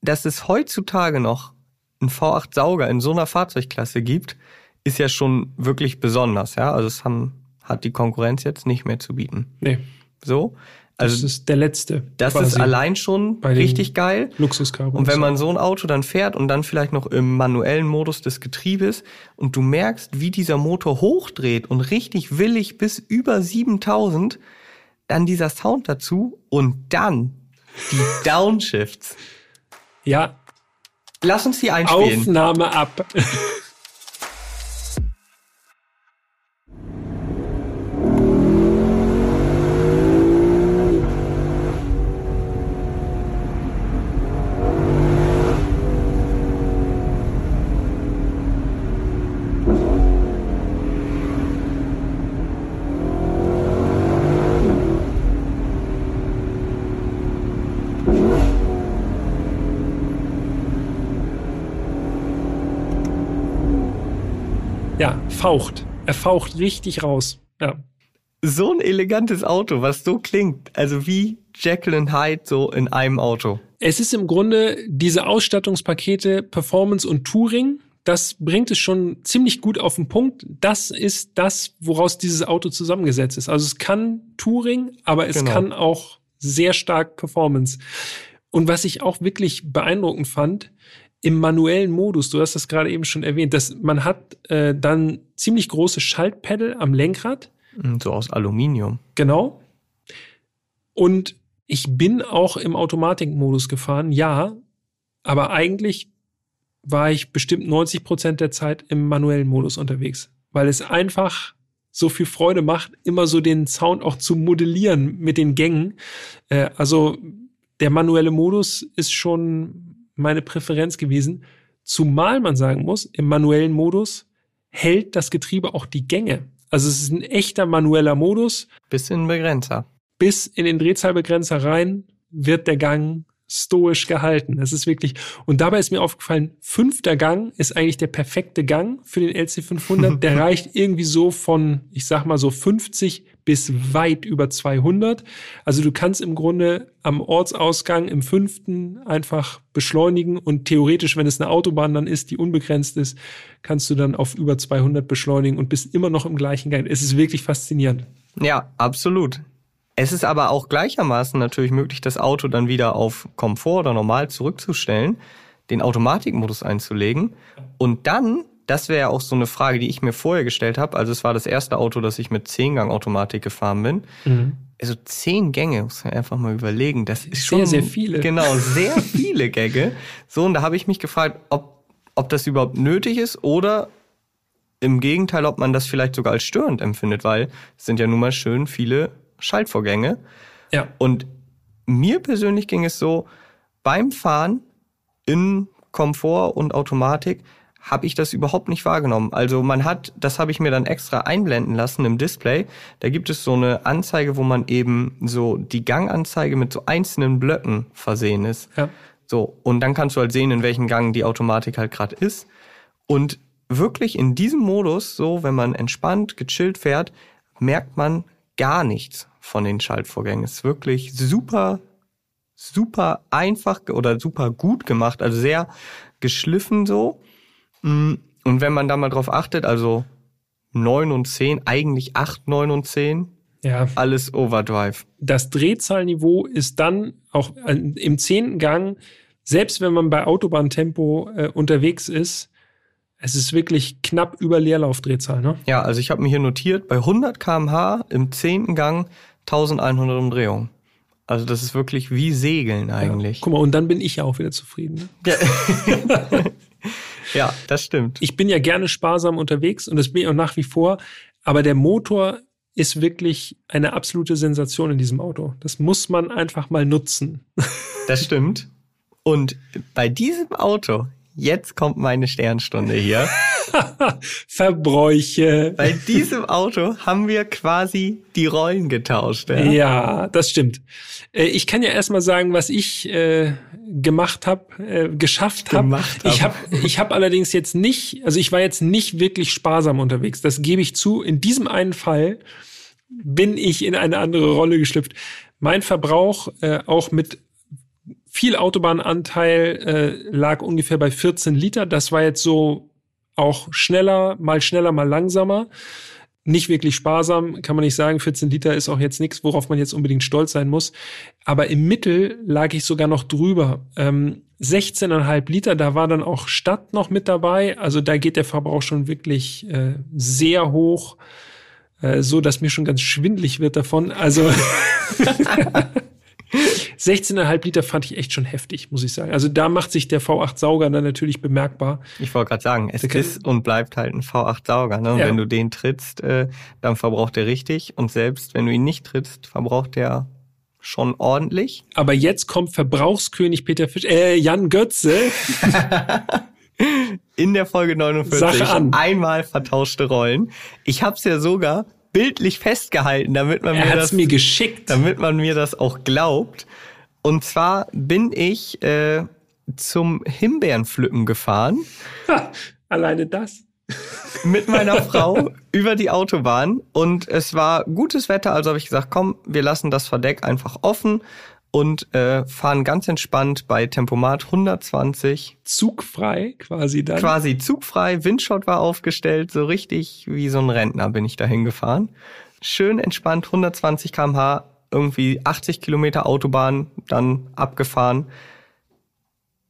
dass es heutzutage noch einen V8-Sauger in so einer Fahrzeugklasse gibt, ist ja schon wirklich besonders, ja. Also es haben, hat die Konkurrenz jetzt nicht mehr zu bieten. Nee, So. Das Also ist der letzte. das ist allein schon richtig geil. Luxuscarbon. Und wenn man so ein Auto dann fährt und dann vielleicht noch im manuellen Modus des Getriebes und du merkst, wie dieser Motor hochdreht und richtig willig bis über 7000, dann dieser Sound dazu und dann die Downshifts. ja, Lass uns die einspielen. Aufnahme ab. Ja, faucht. Er faucht richtig raus. Ja. So ein elegantes Auto, was so klingt. Also wie und Hyde so in einem Auto. Es ist im Grunde diese Ausstattungspakete Performance und Touring. Das bringt es schon ziemlich gut auf den Punkt. Das ist das, woraus dieses Auto zusammengesetzt ist. Also es kann Touring, aber es Genau. kann auch sehr stark Performance. Und was ich auch wirklich beeindruckend fand, im manuellen Modus, du hast das gerade eben schon erwähnt, dass man hat äh, dann ziemlich große Schaltpedal am Lenkrad. So aus Aluminium. Genau. Und ich bin auch im Automatikmodus gefahren, ja, aber eigentlich war ich bestimmt 90 Prozent der Zeit im manuellen Modus unterwegs, weil es einfach so viel Freude macht, immer so den Sound auch zu modellieren mit den Gängen. Äh, also der manuelle Modus ist schon meine Präferenz gewesen, zumal man sagen muss, im manuellen Modus hält das Getriebe auch die Gänge. Also es ist ein echter manueller Modus. Bisschen Begrenzer. Bis in den Drehzahlbegrenzer rein wird der Gang stoisch gehalten. Das ist wirklich, und dabei ist mir aufgefallen, fünfter Gang ist eigentlich der perfekte Gang für den LC500. Der reicht irgendwie so von, ich sag mal so 50 bis weit über 200. Also du kannst im Grunde am Ortsausgang im fünften einfach beschleunigen und theoretisch, wenn es eine Autobahn dann ist, die unbegrenzt ist, kannst du dann auf über 200 beschleunigen und bist immer noch im gleichen Gang. Es ist wirklich faszinierend. Ja, absolut. Es ist aber auch gleichermaßen natürlich möglich, das Auto dann wieder auf Komfort oder normal zurückzustellen, den Automatikmodus einzulegen und dann, das wäre ja auch so eine Frage, die ich mir vorher gestellt habe, also es war das erste Auto, das ich mit 10-Gang-Automatik gefahren bin. Also zehn Gänge, muss man einfach mal überlegen. Das ist Sehr, schon sehr viele. Genau, sehr viele Gänge. So, und da habe ich mich gefragt, ob, ob das überhaupt nötig ist oder im Gegenteil, ob man das vielleicht sogar als störend empfindet, weil es sind ja nun mal schön viele Schaltvorgänge. Ja. Und mir persönlich ging es so, beim Fahren in Komfort und Automatik habe ich das überhaupt nicht wahrgenommen. Also man hat, das habe ich mir dann extra einblenden lassen im Display. Da gibt es so eine Anzeige, wo man eben so die Ganganzeige mit so einzelnen Blöcken versehen ist. Ja. So, und dann kannst du halt sehen, in welchem Gang die Automatik halt gerade ist. Und wirklich in diesem Modus, so wenn man entspannt, gechillt fährt, merkt man gar nichts von den Schaltvorgängen. Es ist wirklich super, super einfach oder super gut gemacht, also sehr geschliffen so. Mm, und wenn man da mal drauf achtet, also 9 und 10, eigentlich 8, 9 und 10, Ja. alles Overdrive. Das Drehzahlniveau ist dann auch an- im zehnten Gang, selbst wenn man bei Autobahntempo äh, unterwegs ist, es ist wirklich knapp über Leerlaufdrehzahl, ne? Ja, also ich habe mir hier notiert, bei 100 km/h im zehnten Gang 1100 Umdrehungen. Also das ist wirklich wie Segeln eigentlich. Guck mal, und dann bin ich ja auch wieder zufrieden. Ne? Ja, ja das stimmt. Ich bin ja gerne sparsam unterwegs und das bin ich auch nach wie vor, aber der Motor ist wirklich eine absolute Sensation in diesem Auto. Das muss man einfach mal nutzen. Das stimmt. Und bei diesem Auto, jetzt kommt meine Sternstunde hier. Verbräuche. Bei diesem Auto haben wir quasi die Rollen getauscht. Ja? Ja, das stimmt. Äh, Ich kann ja erstmal sagen, was ich äh, gemacht habe, äh, geschafft habe. Hab. Ich habe ich hab allerdings jetzt nicht, also ich war jetzt nicht wirklich sparsam unterwegs. Das gebe ich zu. In diesem einen Fall bin ich in eine andere Rolle geschlüpft. Mein Verbrauch äh, auch mit viel Autobahnanteil äh, lag ungefähr bei 14 Liter. Das war jetzt so auch schneller, mal schneller, mal langsamer. Nicht wirklich sparsam, kann man nicht sagen. 14 Liter ist auch jetzt nichts, worauf man jetzt unbedingt stolz sein muss. Aber im Mittel lag ich sogar noch drüber. Ähm, 16,5 Liter, da war dann auch Stadt noch mit dabei. Also da geht der Verbrauch schon wirklich äh, sehr hoch, äh, so dass mir schon ganz schwindlig wird davon. Also 16,5 Liter fand ich echt schon heftig, muss ich sagen. Also da macht sich der V8-Sauger dann natürlich bemerkbar. Ich wollte gerade sagen, es ist und bleibt halt ein V8-Sauger. Ne? Und Ja. wenn du den trittst, äh, dann verbraucht er richtig. Und selbst wenn du ihn nicht trittst, verbraucht er schon ordentlich. Aber jetzt kommt Verbrauchskönig Peter Fisch, äh, Jan Götze. In der Folge 49 Sache an. einmal vertauschte Rollen. Ich habe es ja sogar bildlich festgehalten, damit man Er mir das mir geschickt. damit man mir das auch glaubt. Und zwar bin ich äh, zum Himbeerenpflücken gefahren Ha, alleine das. mit meiner Frau über die Autobahn und es war gutes Wetter, also habe ich gesagt, komm, wir lassen das Verdeck einfach offen und äh, fahren ganz entspannt bei Tempomat 120, Zugfrei quasi dann. quasi zugfrei, Windschott war aufgestellt, so richtig wie so ein Rentner bin ich dahin gefahren. Schön entspannt, 120 km/h, irgendwie 80 Kilometer Autobahn, dann abgefahren.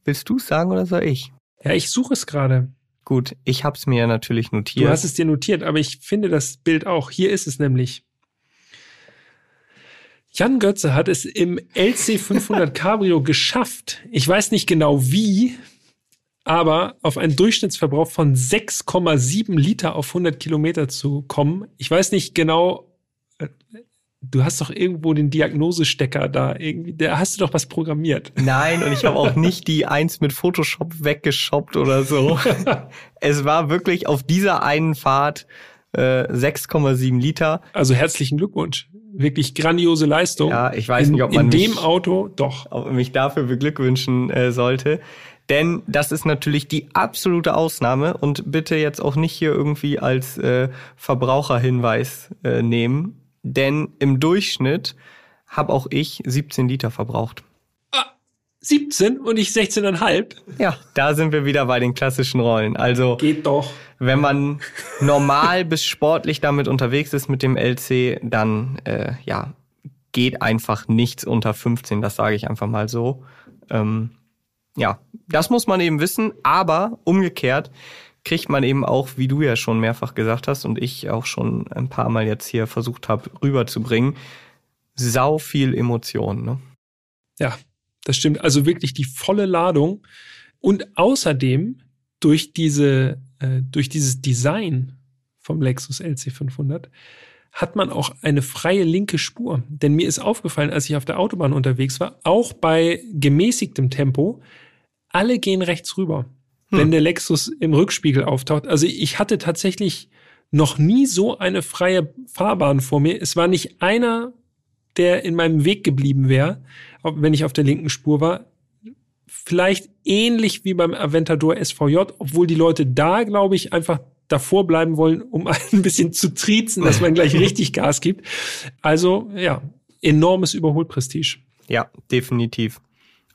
Willst du sagen oder soll ich? Ja, ich suche es gerade. Gut, ich hab's mir natürlich Du notiert. hast es dir notiert, aber ich finde das Bild auch. Hier ist es nämlich. Jan Götze hat es im LC 500 Cabrio geschafft. Ich weiß nicht genau wie, aber auf einen Durchschnittsverbrauch von 6,7 Liter auf 100 Kilometer zu kommen. Ich weiß nicht genau, äh, du hast doch irgendwo den Diagnosestecker da irgendwie, da hast du doch was programmiert. Nein, und ich habe auch nicht die eins mit Photoshop weggeschoppt oder so. es war wirklich auf dieser einen Fahrt äh, 6,7 Liter. Also herzlichen Glückwunsch. Wirklich grandiose Leistung. Ja, ich weiß in, nicht, ob man in dem mich- Auto doch. ob man mich dafür beglückwünschen äh, sollte. Denn das ist natürlich die absolute Ausnahme und bitte jetzt auch nicht hier irgendwie als äh, Verbraucherhinweis äh, nehmen. Denn im Durchschnitt habe auch ich 17 Liter verbraucht. 17 und ich 16,5. Ja, da sind wir wieder bei den klassischen Rollen. Also Geht doch. wenn man normal bis sportlich damit unterwegs ist mit dem LC, dann äh, ja geht einfach nichts unter 15. Das sage ich einfach mal so. Ähm, ja, das muss man eben wissen. Aber umgekehrt kriegt man eben auch, wie du ja schon mehrfach gesagt hast und ich auch schon ein paar Mal jetzt hier versucht habe rüberzubringen, sau viel Emotion. Ne? Ja, das stimmt. Also wirklich die volle Ladung. Und außerdem durch diese, äh, durch dieses Design vom Lexus LC500 hat man auch eine freie linke Spur. Denn mir ist aufgefallen, als ich auf der Autobahn unterwegs war, auch bei gemäßigtem Tempo, alle gehen rechts rüber, wenn der Lexus im Rückspiegel auftaucht. Also ich hatte tatsächlich noch nie so eine freie Fahrbahn vor mir. Es war nicht einer, der in meinem Weg geblieben wäre, wenn ich auf der linken Spur war. vielleicht ähnlich wie beim Aventador SVJ, obwohl die Leute da, glaube ich, einfach davor bleiben wollen, um ein bisschen zu triezen, dass man gleich richtig Gas gibt. Also ja, enormes Überholprestige. Ja, definitiv.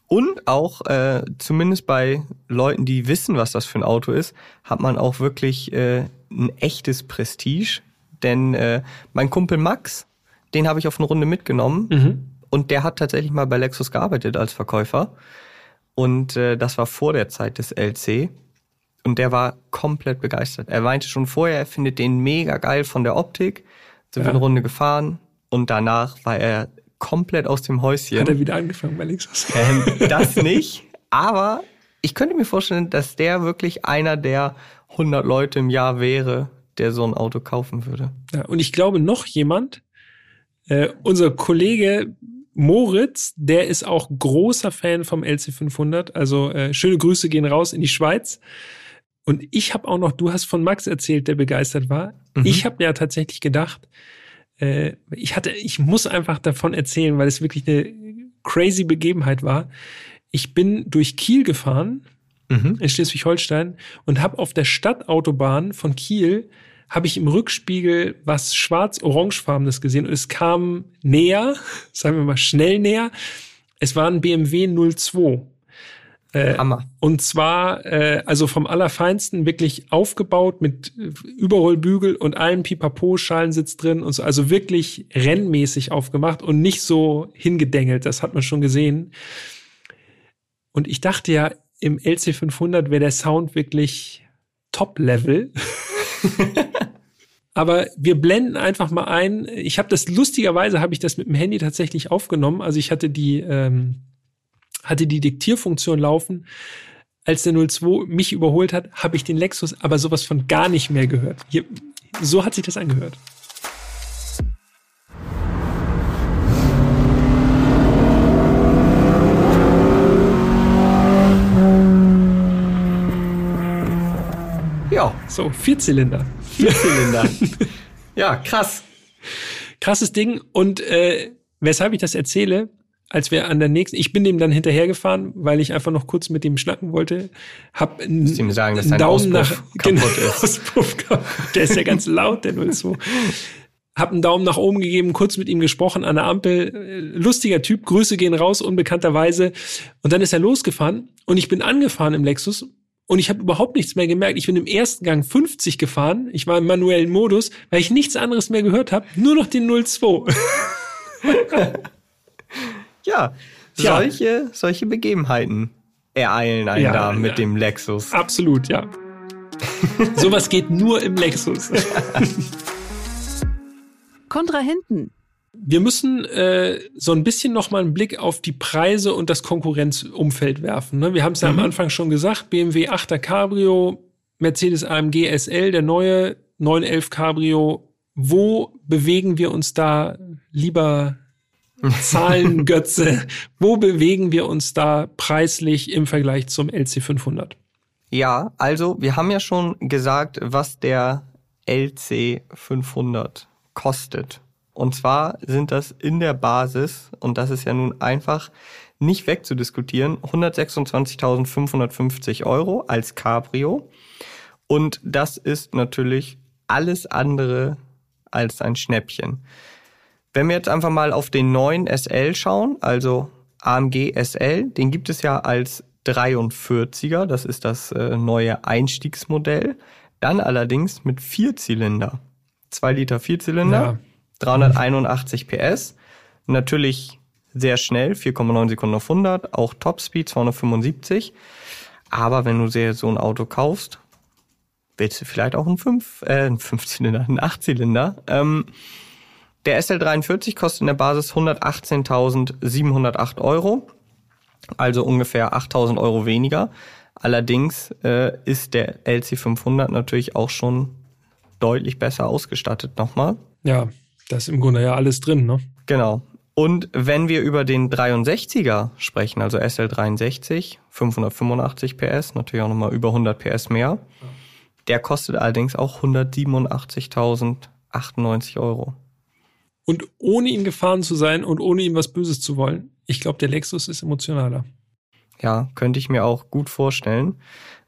Und auch, äh, zumindest bei Leuten, die wissen, was das für ein Auto ist, hat man auch wirklich äh, ein echtes Prestige. Denn äh, mein Kumpel Max, den habe ich auf eine Runde mitgenommen. Mhm. Und der hat tatsächlich mal bei Lexus gearbeitet als Verkäufer. Und äh, das war vor der Zeit des LC. Und der war komplett begeistert. Er meinte schon vorher, er findet den mega geil von der Optik. Sind Ja. wir eine Runde gefahren. Und danach war er komplett aus dem Häuschen. Hat er wieder angefangen bei Lexus. Ähm, das nicht. Aber ich könnte mir vorstellen, dass der wirklich einer der 100 Leute im Jahr wäre, der so ein Auto kaufen würde. Ja, und ich glaube noch jemand, äh, unser Kollege Moritz, der ist auch großer Fan vom LC500. Also äh, schöne Grüße gehen raus in die Schweiz. Und ich habe auch noch, du hast von Max erzählt, der begeistert war. Mhm. Ich habe ja tatsächlich gedacht, äh, ich hatte, ich muss einfach davon erzählen, weil es wirklich eine crazy Begebenheit war. Ich bin durch Kiel gefahren Mhm. in Schleswig-Holstein und habe auf der Stadtautobahn von Kiel habe ich im Rückspiegel was schwarz-orangefarbenes gesehen und es kam näher, sagen wir mal schnell näher. Es war ein BMW 02. Äh, Hammer. und zwar, äh, also vom Allerfeinsten wirklich aufgebaut mit Überrollbügel und allen Pipapo-Schalensitz drin und so. Also wirklich rennmäßig aufgemacht und nicht so hingedengelt. Das hat man schon gesehen. Und ich dachte ja, im LC500 wäre der Sound wirklich Top-Level. Aber wir blenden einfach mal ein. Ich habe das lustigerweise habe ich das mit dem Handy tatsächlich aufgenommen. Also ich hatte die ähm, hatte die Diktierfunktion laufen. Als der 02 mich überholt hat, habe ich den Lexus aber sowas von gar nicht mehr gehört. Hier, so hat sich das angehört. Ja, So, Vierzylinder. Vierzylinder. ja, krass. Krasses Ding. Und äh, weshalb ich das erzähle, als wir an der nächsten, ich bin dem dann hinterhergefahren, weil ich einfach noch kurz mit dem schnacken wollte, hab ihm sagen, dass dein Daumen Auspuff nach kaputt genau, ist. Auspuff kaputt. Der ist ja ganz laut, der 02. Hab einen Daumen nach oben gegeben, kurz mit ihm gesprochen an der Ampel. Lustiger Typ, Grüße gehen raus, unbekannterweise. Und dann ist er losgefahren und ich bin angefahren im Lexus und ich habe überhaupt nichts mehr gemerkt. Ich bin im ersten Gang 50 gefahren. Ich war im manuellen Modus, weil ich nichts anderes mehr gehört habe, nur noch den 02. Ja, Tja. solche, solche Begebenheiten ereilen einen Ja, da mit ja. dem Lexus. Absolut, ja. Sowas geht nur im Lexus. Kontrahenten. Wir müssen äh, so ein bisschen noch mal einen Blick auf die Preise und das Konkurrenzumfeld werfen. Ne? Wir haben es ja am Anfang schon gesagt, BMW 8er Cabrio, Mercedes AMG SL, der neue 911 Cabrio. Wo bewegen wir uns da, lieber Zahlengötze, wo bewegen wir uns da preislich im Vergleich zum LC500? Ja, also wir haben ja schon gesagt, was der LC 500 kostet. Und zwar sind das in der Basis, und das ist ja nun einfach nicht wegzudiskutieren, 126.550 Euro als Cabrio. Und das ist natürlich alles andere als ein Schnäppchen. Wenn wir jetzt einfach mal auf den neuen SL schauen, also AMG SL, den gibt es ja als 43er, das ist das äh, neue Einstiegsmodell. Dann allerdings mit Vierzylinder. 2 Liter Vierzylinder, Ja. 381 PS. Natürlich sehr schnell, 4,9 Sekunden auf 100, auch Topspeed 275. Aber wenn du dir so ein Auto kaufst, willst du vielleicht auch einen 5, äh, einen 5-Zylinder, einen 8-Zylinder. Ähm, der SL43 kostet in der Basis 118.708 Euro, also ungefähr 8.000 Euro weniger. Allerdings äh, ist der LC500 natürlich auch schon deutlich besser ausgestattet nochmal. Ja, da ist im Grunde ja alles drin, ne? Genau. Und wenn wir über den 63er sprechen, also SL63, 585 PS, natürlich auch nochmal über 100 PS mehr, der kostet allerdings auch 187.098 Euro. Und ohne ihn gefahren zu sein und ohne ihm was Böses zu wollen, ich glaube, der Lexus ist emotionaler. Ja, könnte ich mir auch gut vorstellen.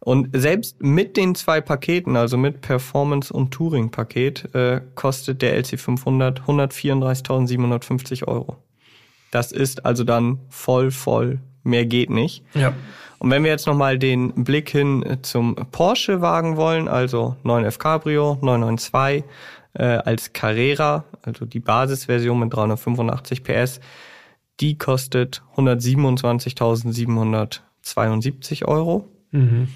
Und selbst mit den zwei Paketen, also mit Performance und Touring-Paket, äh, kostet der LC500 134.750 Euro. Das ist also dann voll, voll, mehr geht nicht. Ja. Und wenn wir jetzt nochmal den Blick hin zum Porsche wagen wollen, also 911 Cabrio, 992 äh, als Carrera, also die Basisversion mit 385 PS, die kostet 127.772 Euro. Mhm.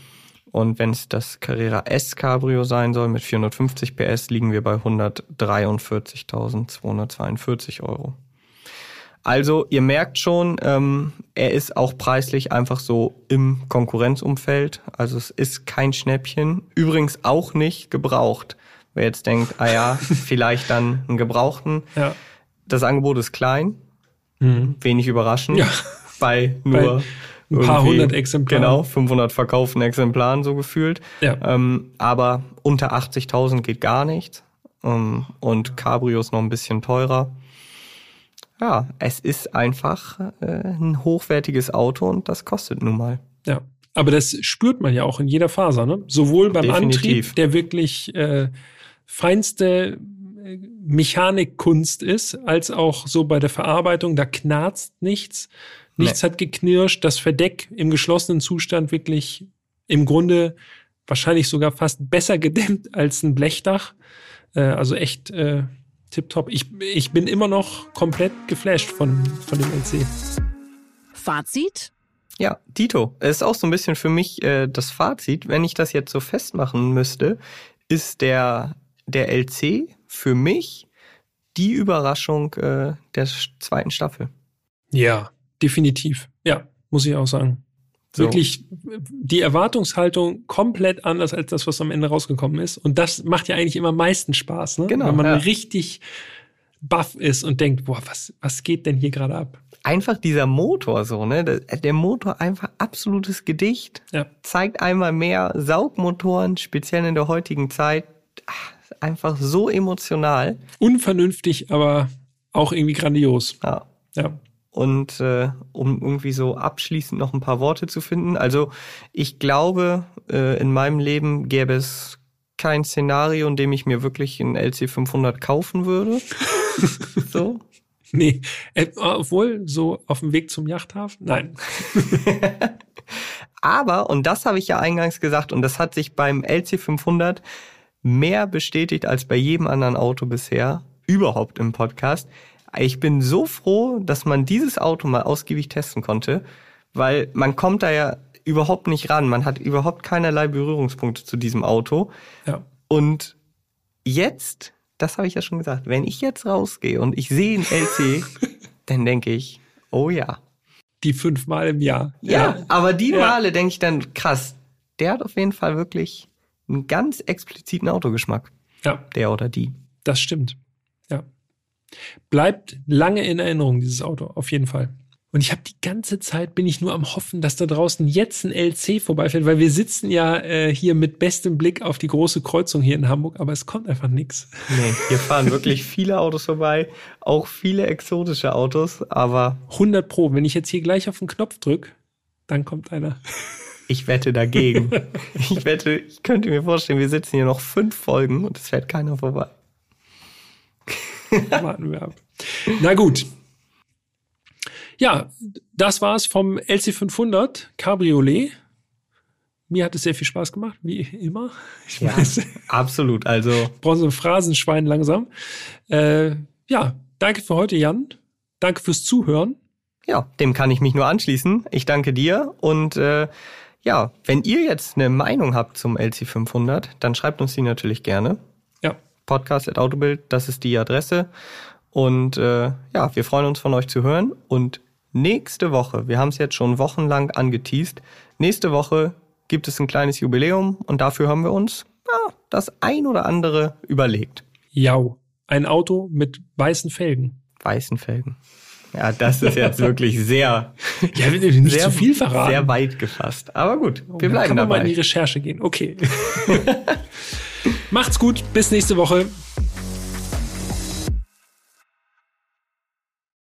Und wenn es das Carrera S Cabrio sein soll mit 450 PS, liegen wir bei 143.242 Euro. Also ihr merkt schon, ähm, er ist auch preislich einfach so im Konkurrenzumfeld. Also es ist kein Schnäppchen. Übrigens auch nicht gebraucht. Wer jetzt denkt, ah ja, vielleicht dann einen gebrauchten. Ja. Das Angebot ist klein, Mhm. wenig überraschend. Ja. Bei nur ein paar hundert Exemplaren. Genau, 500 verkauften Exemplaren so gefühlt. Ja. Ähm, aber unter 80.000 geht gar nichts. Ähm, und Cabrio ist noch ein bisschen teurer. Ja, es ist einfach äh, ein hochwertiges Auto und das kostet nun mal. Ja. Aber das spürt man ja auch in jeder Faser, ne? Sowohl beim Definitiv. Antrieb, der wirklich äh, feinste äh, Mechanikkunst ist, als auch so bei der Verarbeitung, da knarzt nichts. Nichts hat geknirscht. Das Verdeck im geschlossenen Zustand wirklich im Grunde wahrscheinlich sogar fast besser gedämmt als ein Blechdach. Äh, also echt äh, tipptopp. Ich, ich bin immer noch komplett geflasht von, von dem LC. Fazit? Ja, Tito, es ist auch so ein bisschen für mich äh, das Fazit. Wenn ich das jetzt so festmachen müsste, ist der, der LC für mich die Überraschung äh, der zweiten Staffel. Ja, definitiv. Ja, muss ich auch sagen. So. Wirklich die Erwartungshaltung komplett anders als das, was am Ende rausgekommen ist. Und das macht ja eigentlich immer am meisten Spaß, ne? Genau, Wenn man ja. richtig baff ist und denkt, boah, was, was geht denn hier gerade ab? Einfach dieser Motor so, ne? Der, Motor einfach absolutes Gedicht. Ja. Zeigt einmal mehr Saugmotoren, speziell in der heutigen Zeit. Ach, einfach so emotional. Unvernünftig, aber auch irgendwie grandios. Ja. Ja. Und äh, um irgendwie so abschließend noch ein paar Worte zu finden. Also ich glaube, äh, in meinem Leben gäbe es kein Szenario, in dem ich mir wirklich einen LC500 kaufen würde. so. Nee, äh, obwohl so auf dem Weg zum Yachthafen? Nein. Aber, und das habe ich ja eingangs gesagt, und das hat sich beim LC500 mehr bestätigt als bei jedem anderen Auto bisher, überhaupt im Podcast. Ich bin so froh, dass man dieses Auto mal ausgiebig testen konnte, weil man kommt da ja überhaupt nicht ran. Man hat überhaupt keinerlei Berührungspunkte zu diesem Auto. Ja. Und jetzt, das habe ich ja schon gesagt, wenn ich jetzt rausgehe und ich sehe einen LC, dann denke ich, oh ja. Die fünfmal im Jahr. Ja, aber die Ja. Male denke ich dann, krass, der hat auf jeden Fall wirklich einen ganz expliziten Autogeschmack. Ja, Der oder die. das stimmt. Bleibt lange in Erinnerung, dieses Auto, auf jeden Fall. Und ich habe die ganze Zeit bin ich nur am hoffen, dass da draußen jetzt ein LC vorbeifährt, weil wir sitzen ja äh, hier mit bestem Blick auf die große Kreuzung hier in Hamburg, aber es kommt einfach nichts. Nee, hier fahren wirklich viele Autos vorbei, auch viele exotische Autos, aber 100 Pro, wenn ich jetzt hier gleich auf den Knopf drück, dann kommt einer. ich wette dagegen. ich wette, ich könnte mir vorstellen, wir sitzen hier noch fünf Folgen und es fährt keiner vorbei. Warten wir ab. Na gut. Ja, das war's vom LC500 Cabriolet. Mir hat es sehr viel Spaß gemacht, wie immer. Ich Ja, weiß, absolut. Also so ein Phrasenschwein langsam. Äh, ja, danke für heute, Jan. Danke fürs Zuhören. Ja, dem kann ich mich nur anschließen. Ich danke dir und äh, ja, wenn ihr jetzt eine Meinung habt zum LC500, dann schreibt uns die natürlich gerne. Ja, Podcast@autobild, das ist die Adresse und äh, ja, wir freuen uns von euch zu hören und nächste Woche, wir haben es jetzt schon wochenlang angeteased, nächste Woche gibt es ein kleines Jubiläum und dafür haben wir uns ja, das ein oder andere überlegt. Jau. Ein Auto mit weißen Felgen. Weißen Felgen. Ja, das ist jetzt wirklich sehr, Ja, nicht sehr, zu viel verraten. sehr weit gefasst. Aber gut, wir Dann bleiben kann man mal in dabei. die Recherche gehen. Okay. Macht's gut. Bis nächste Woche.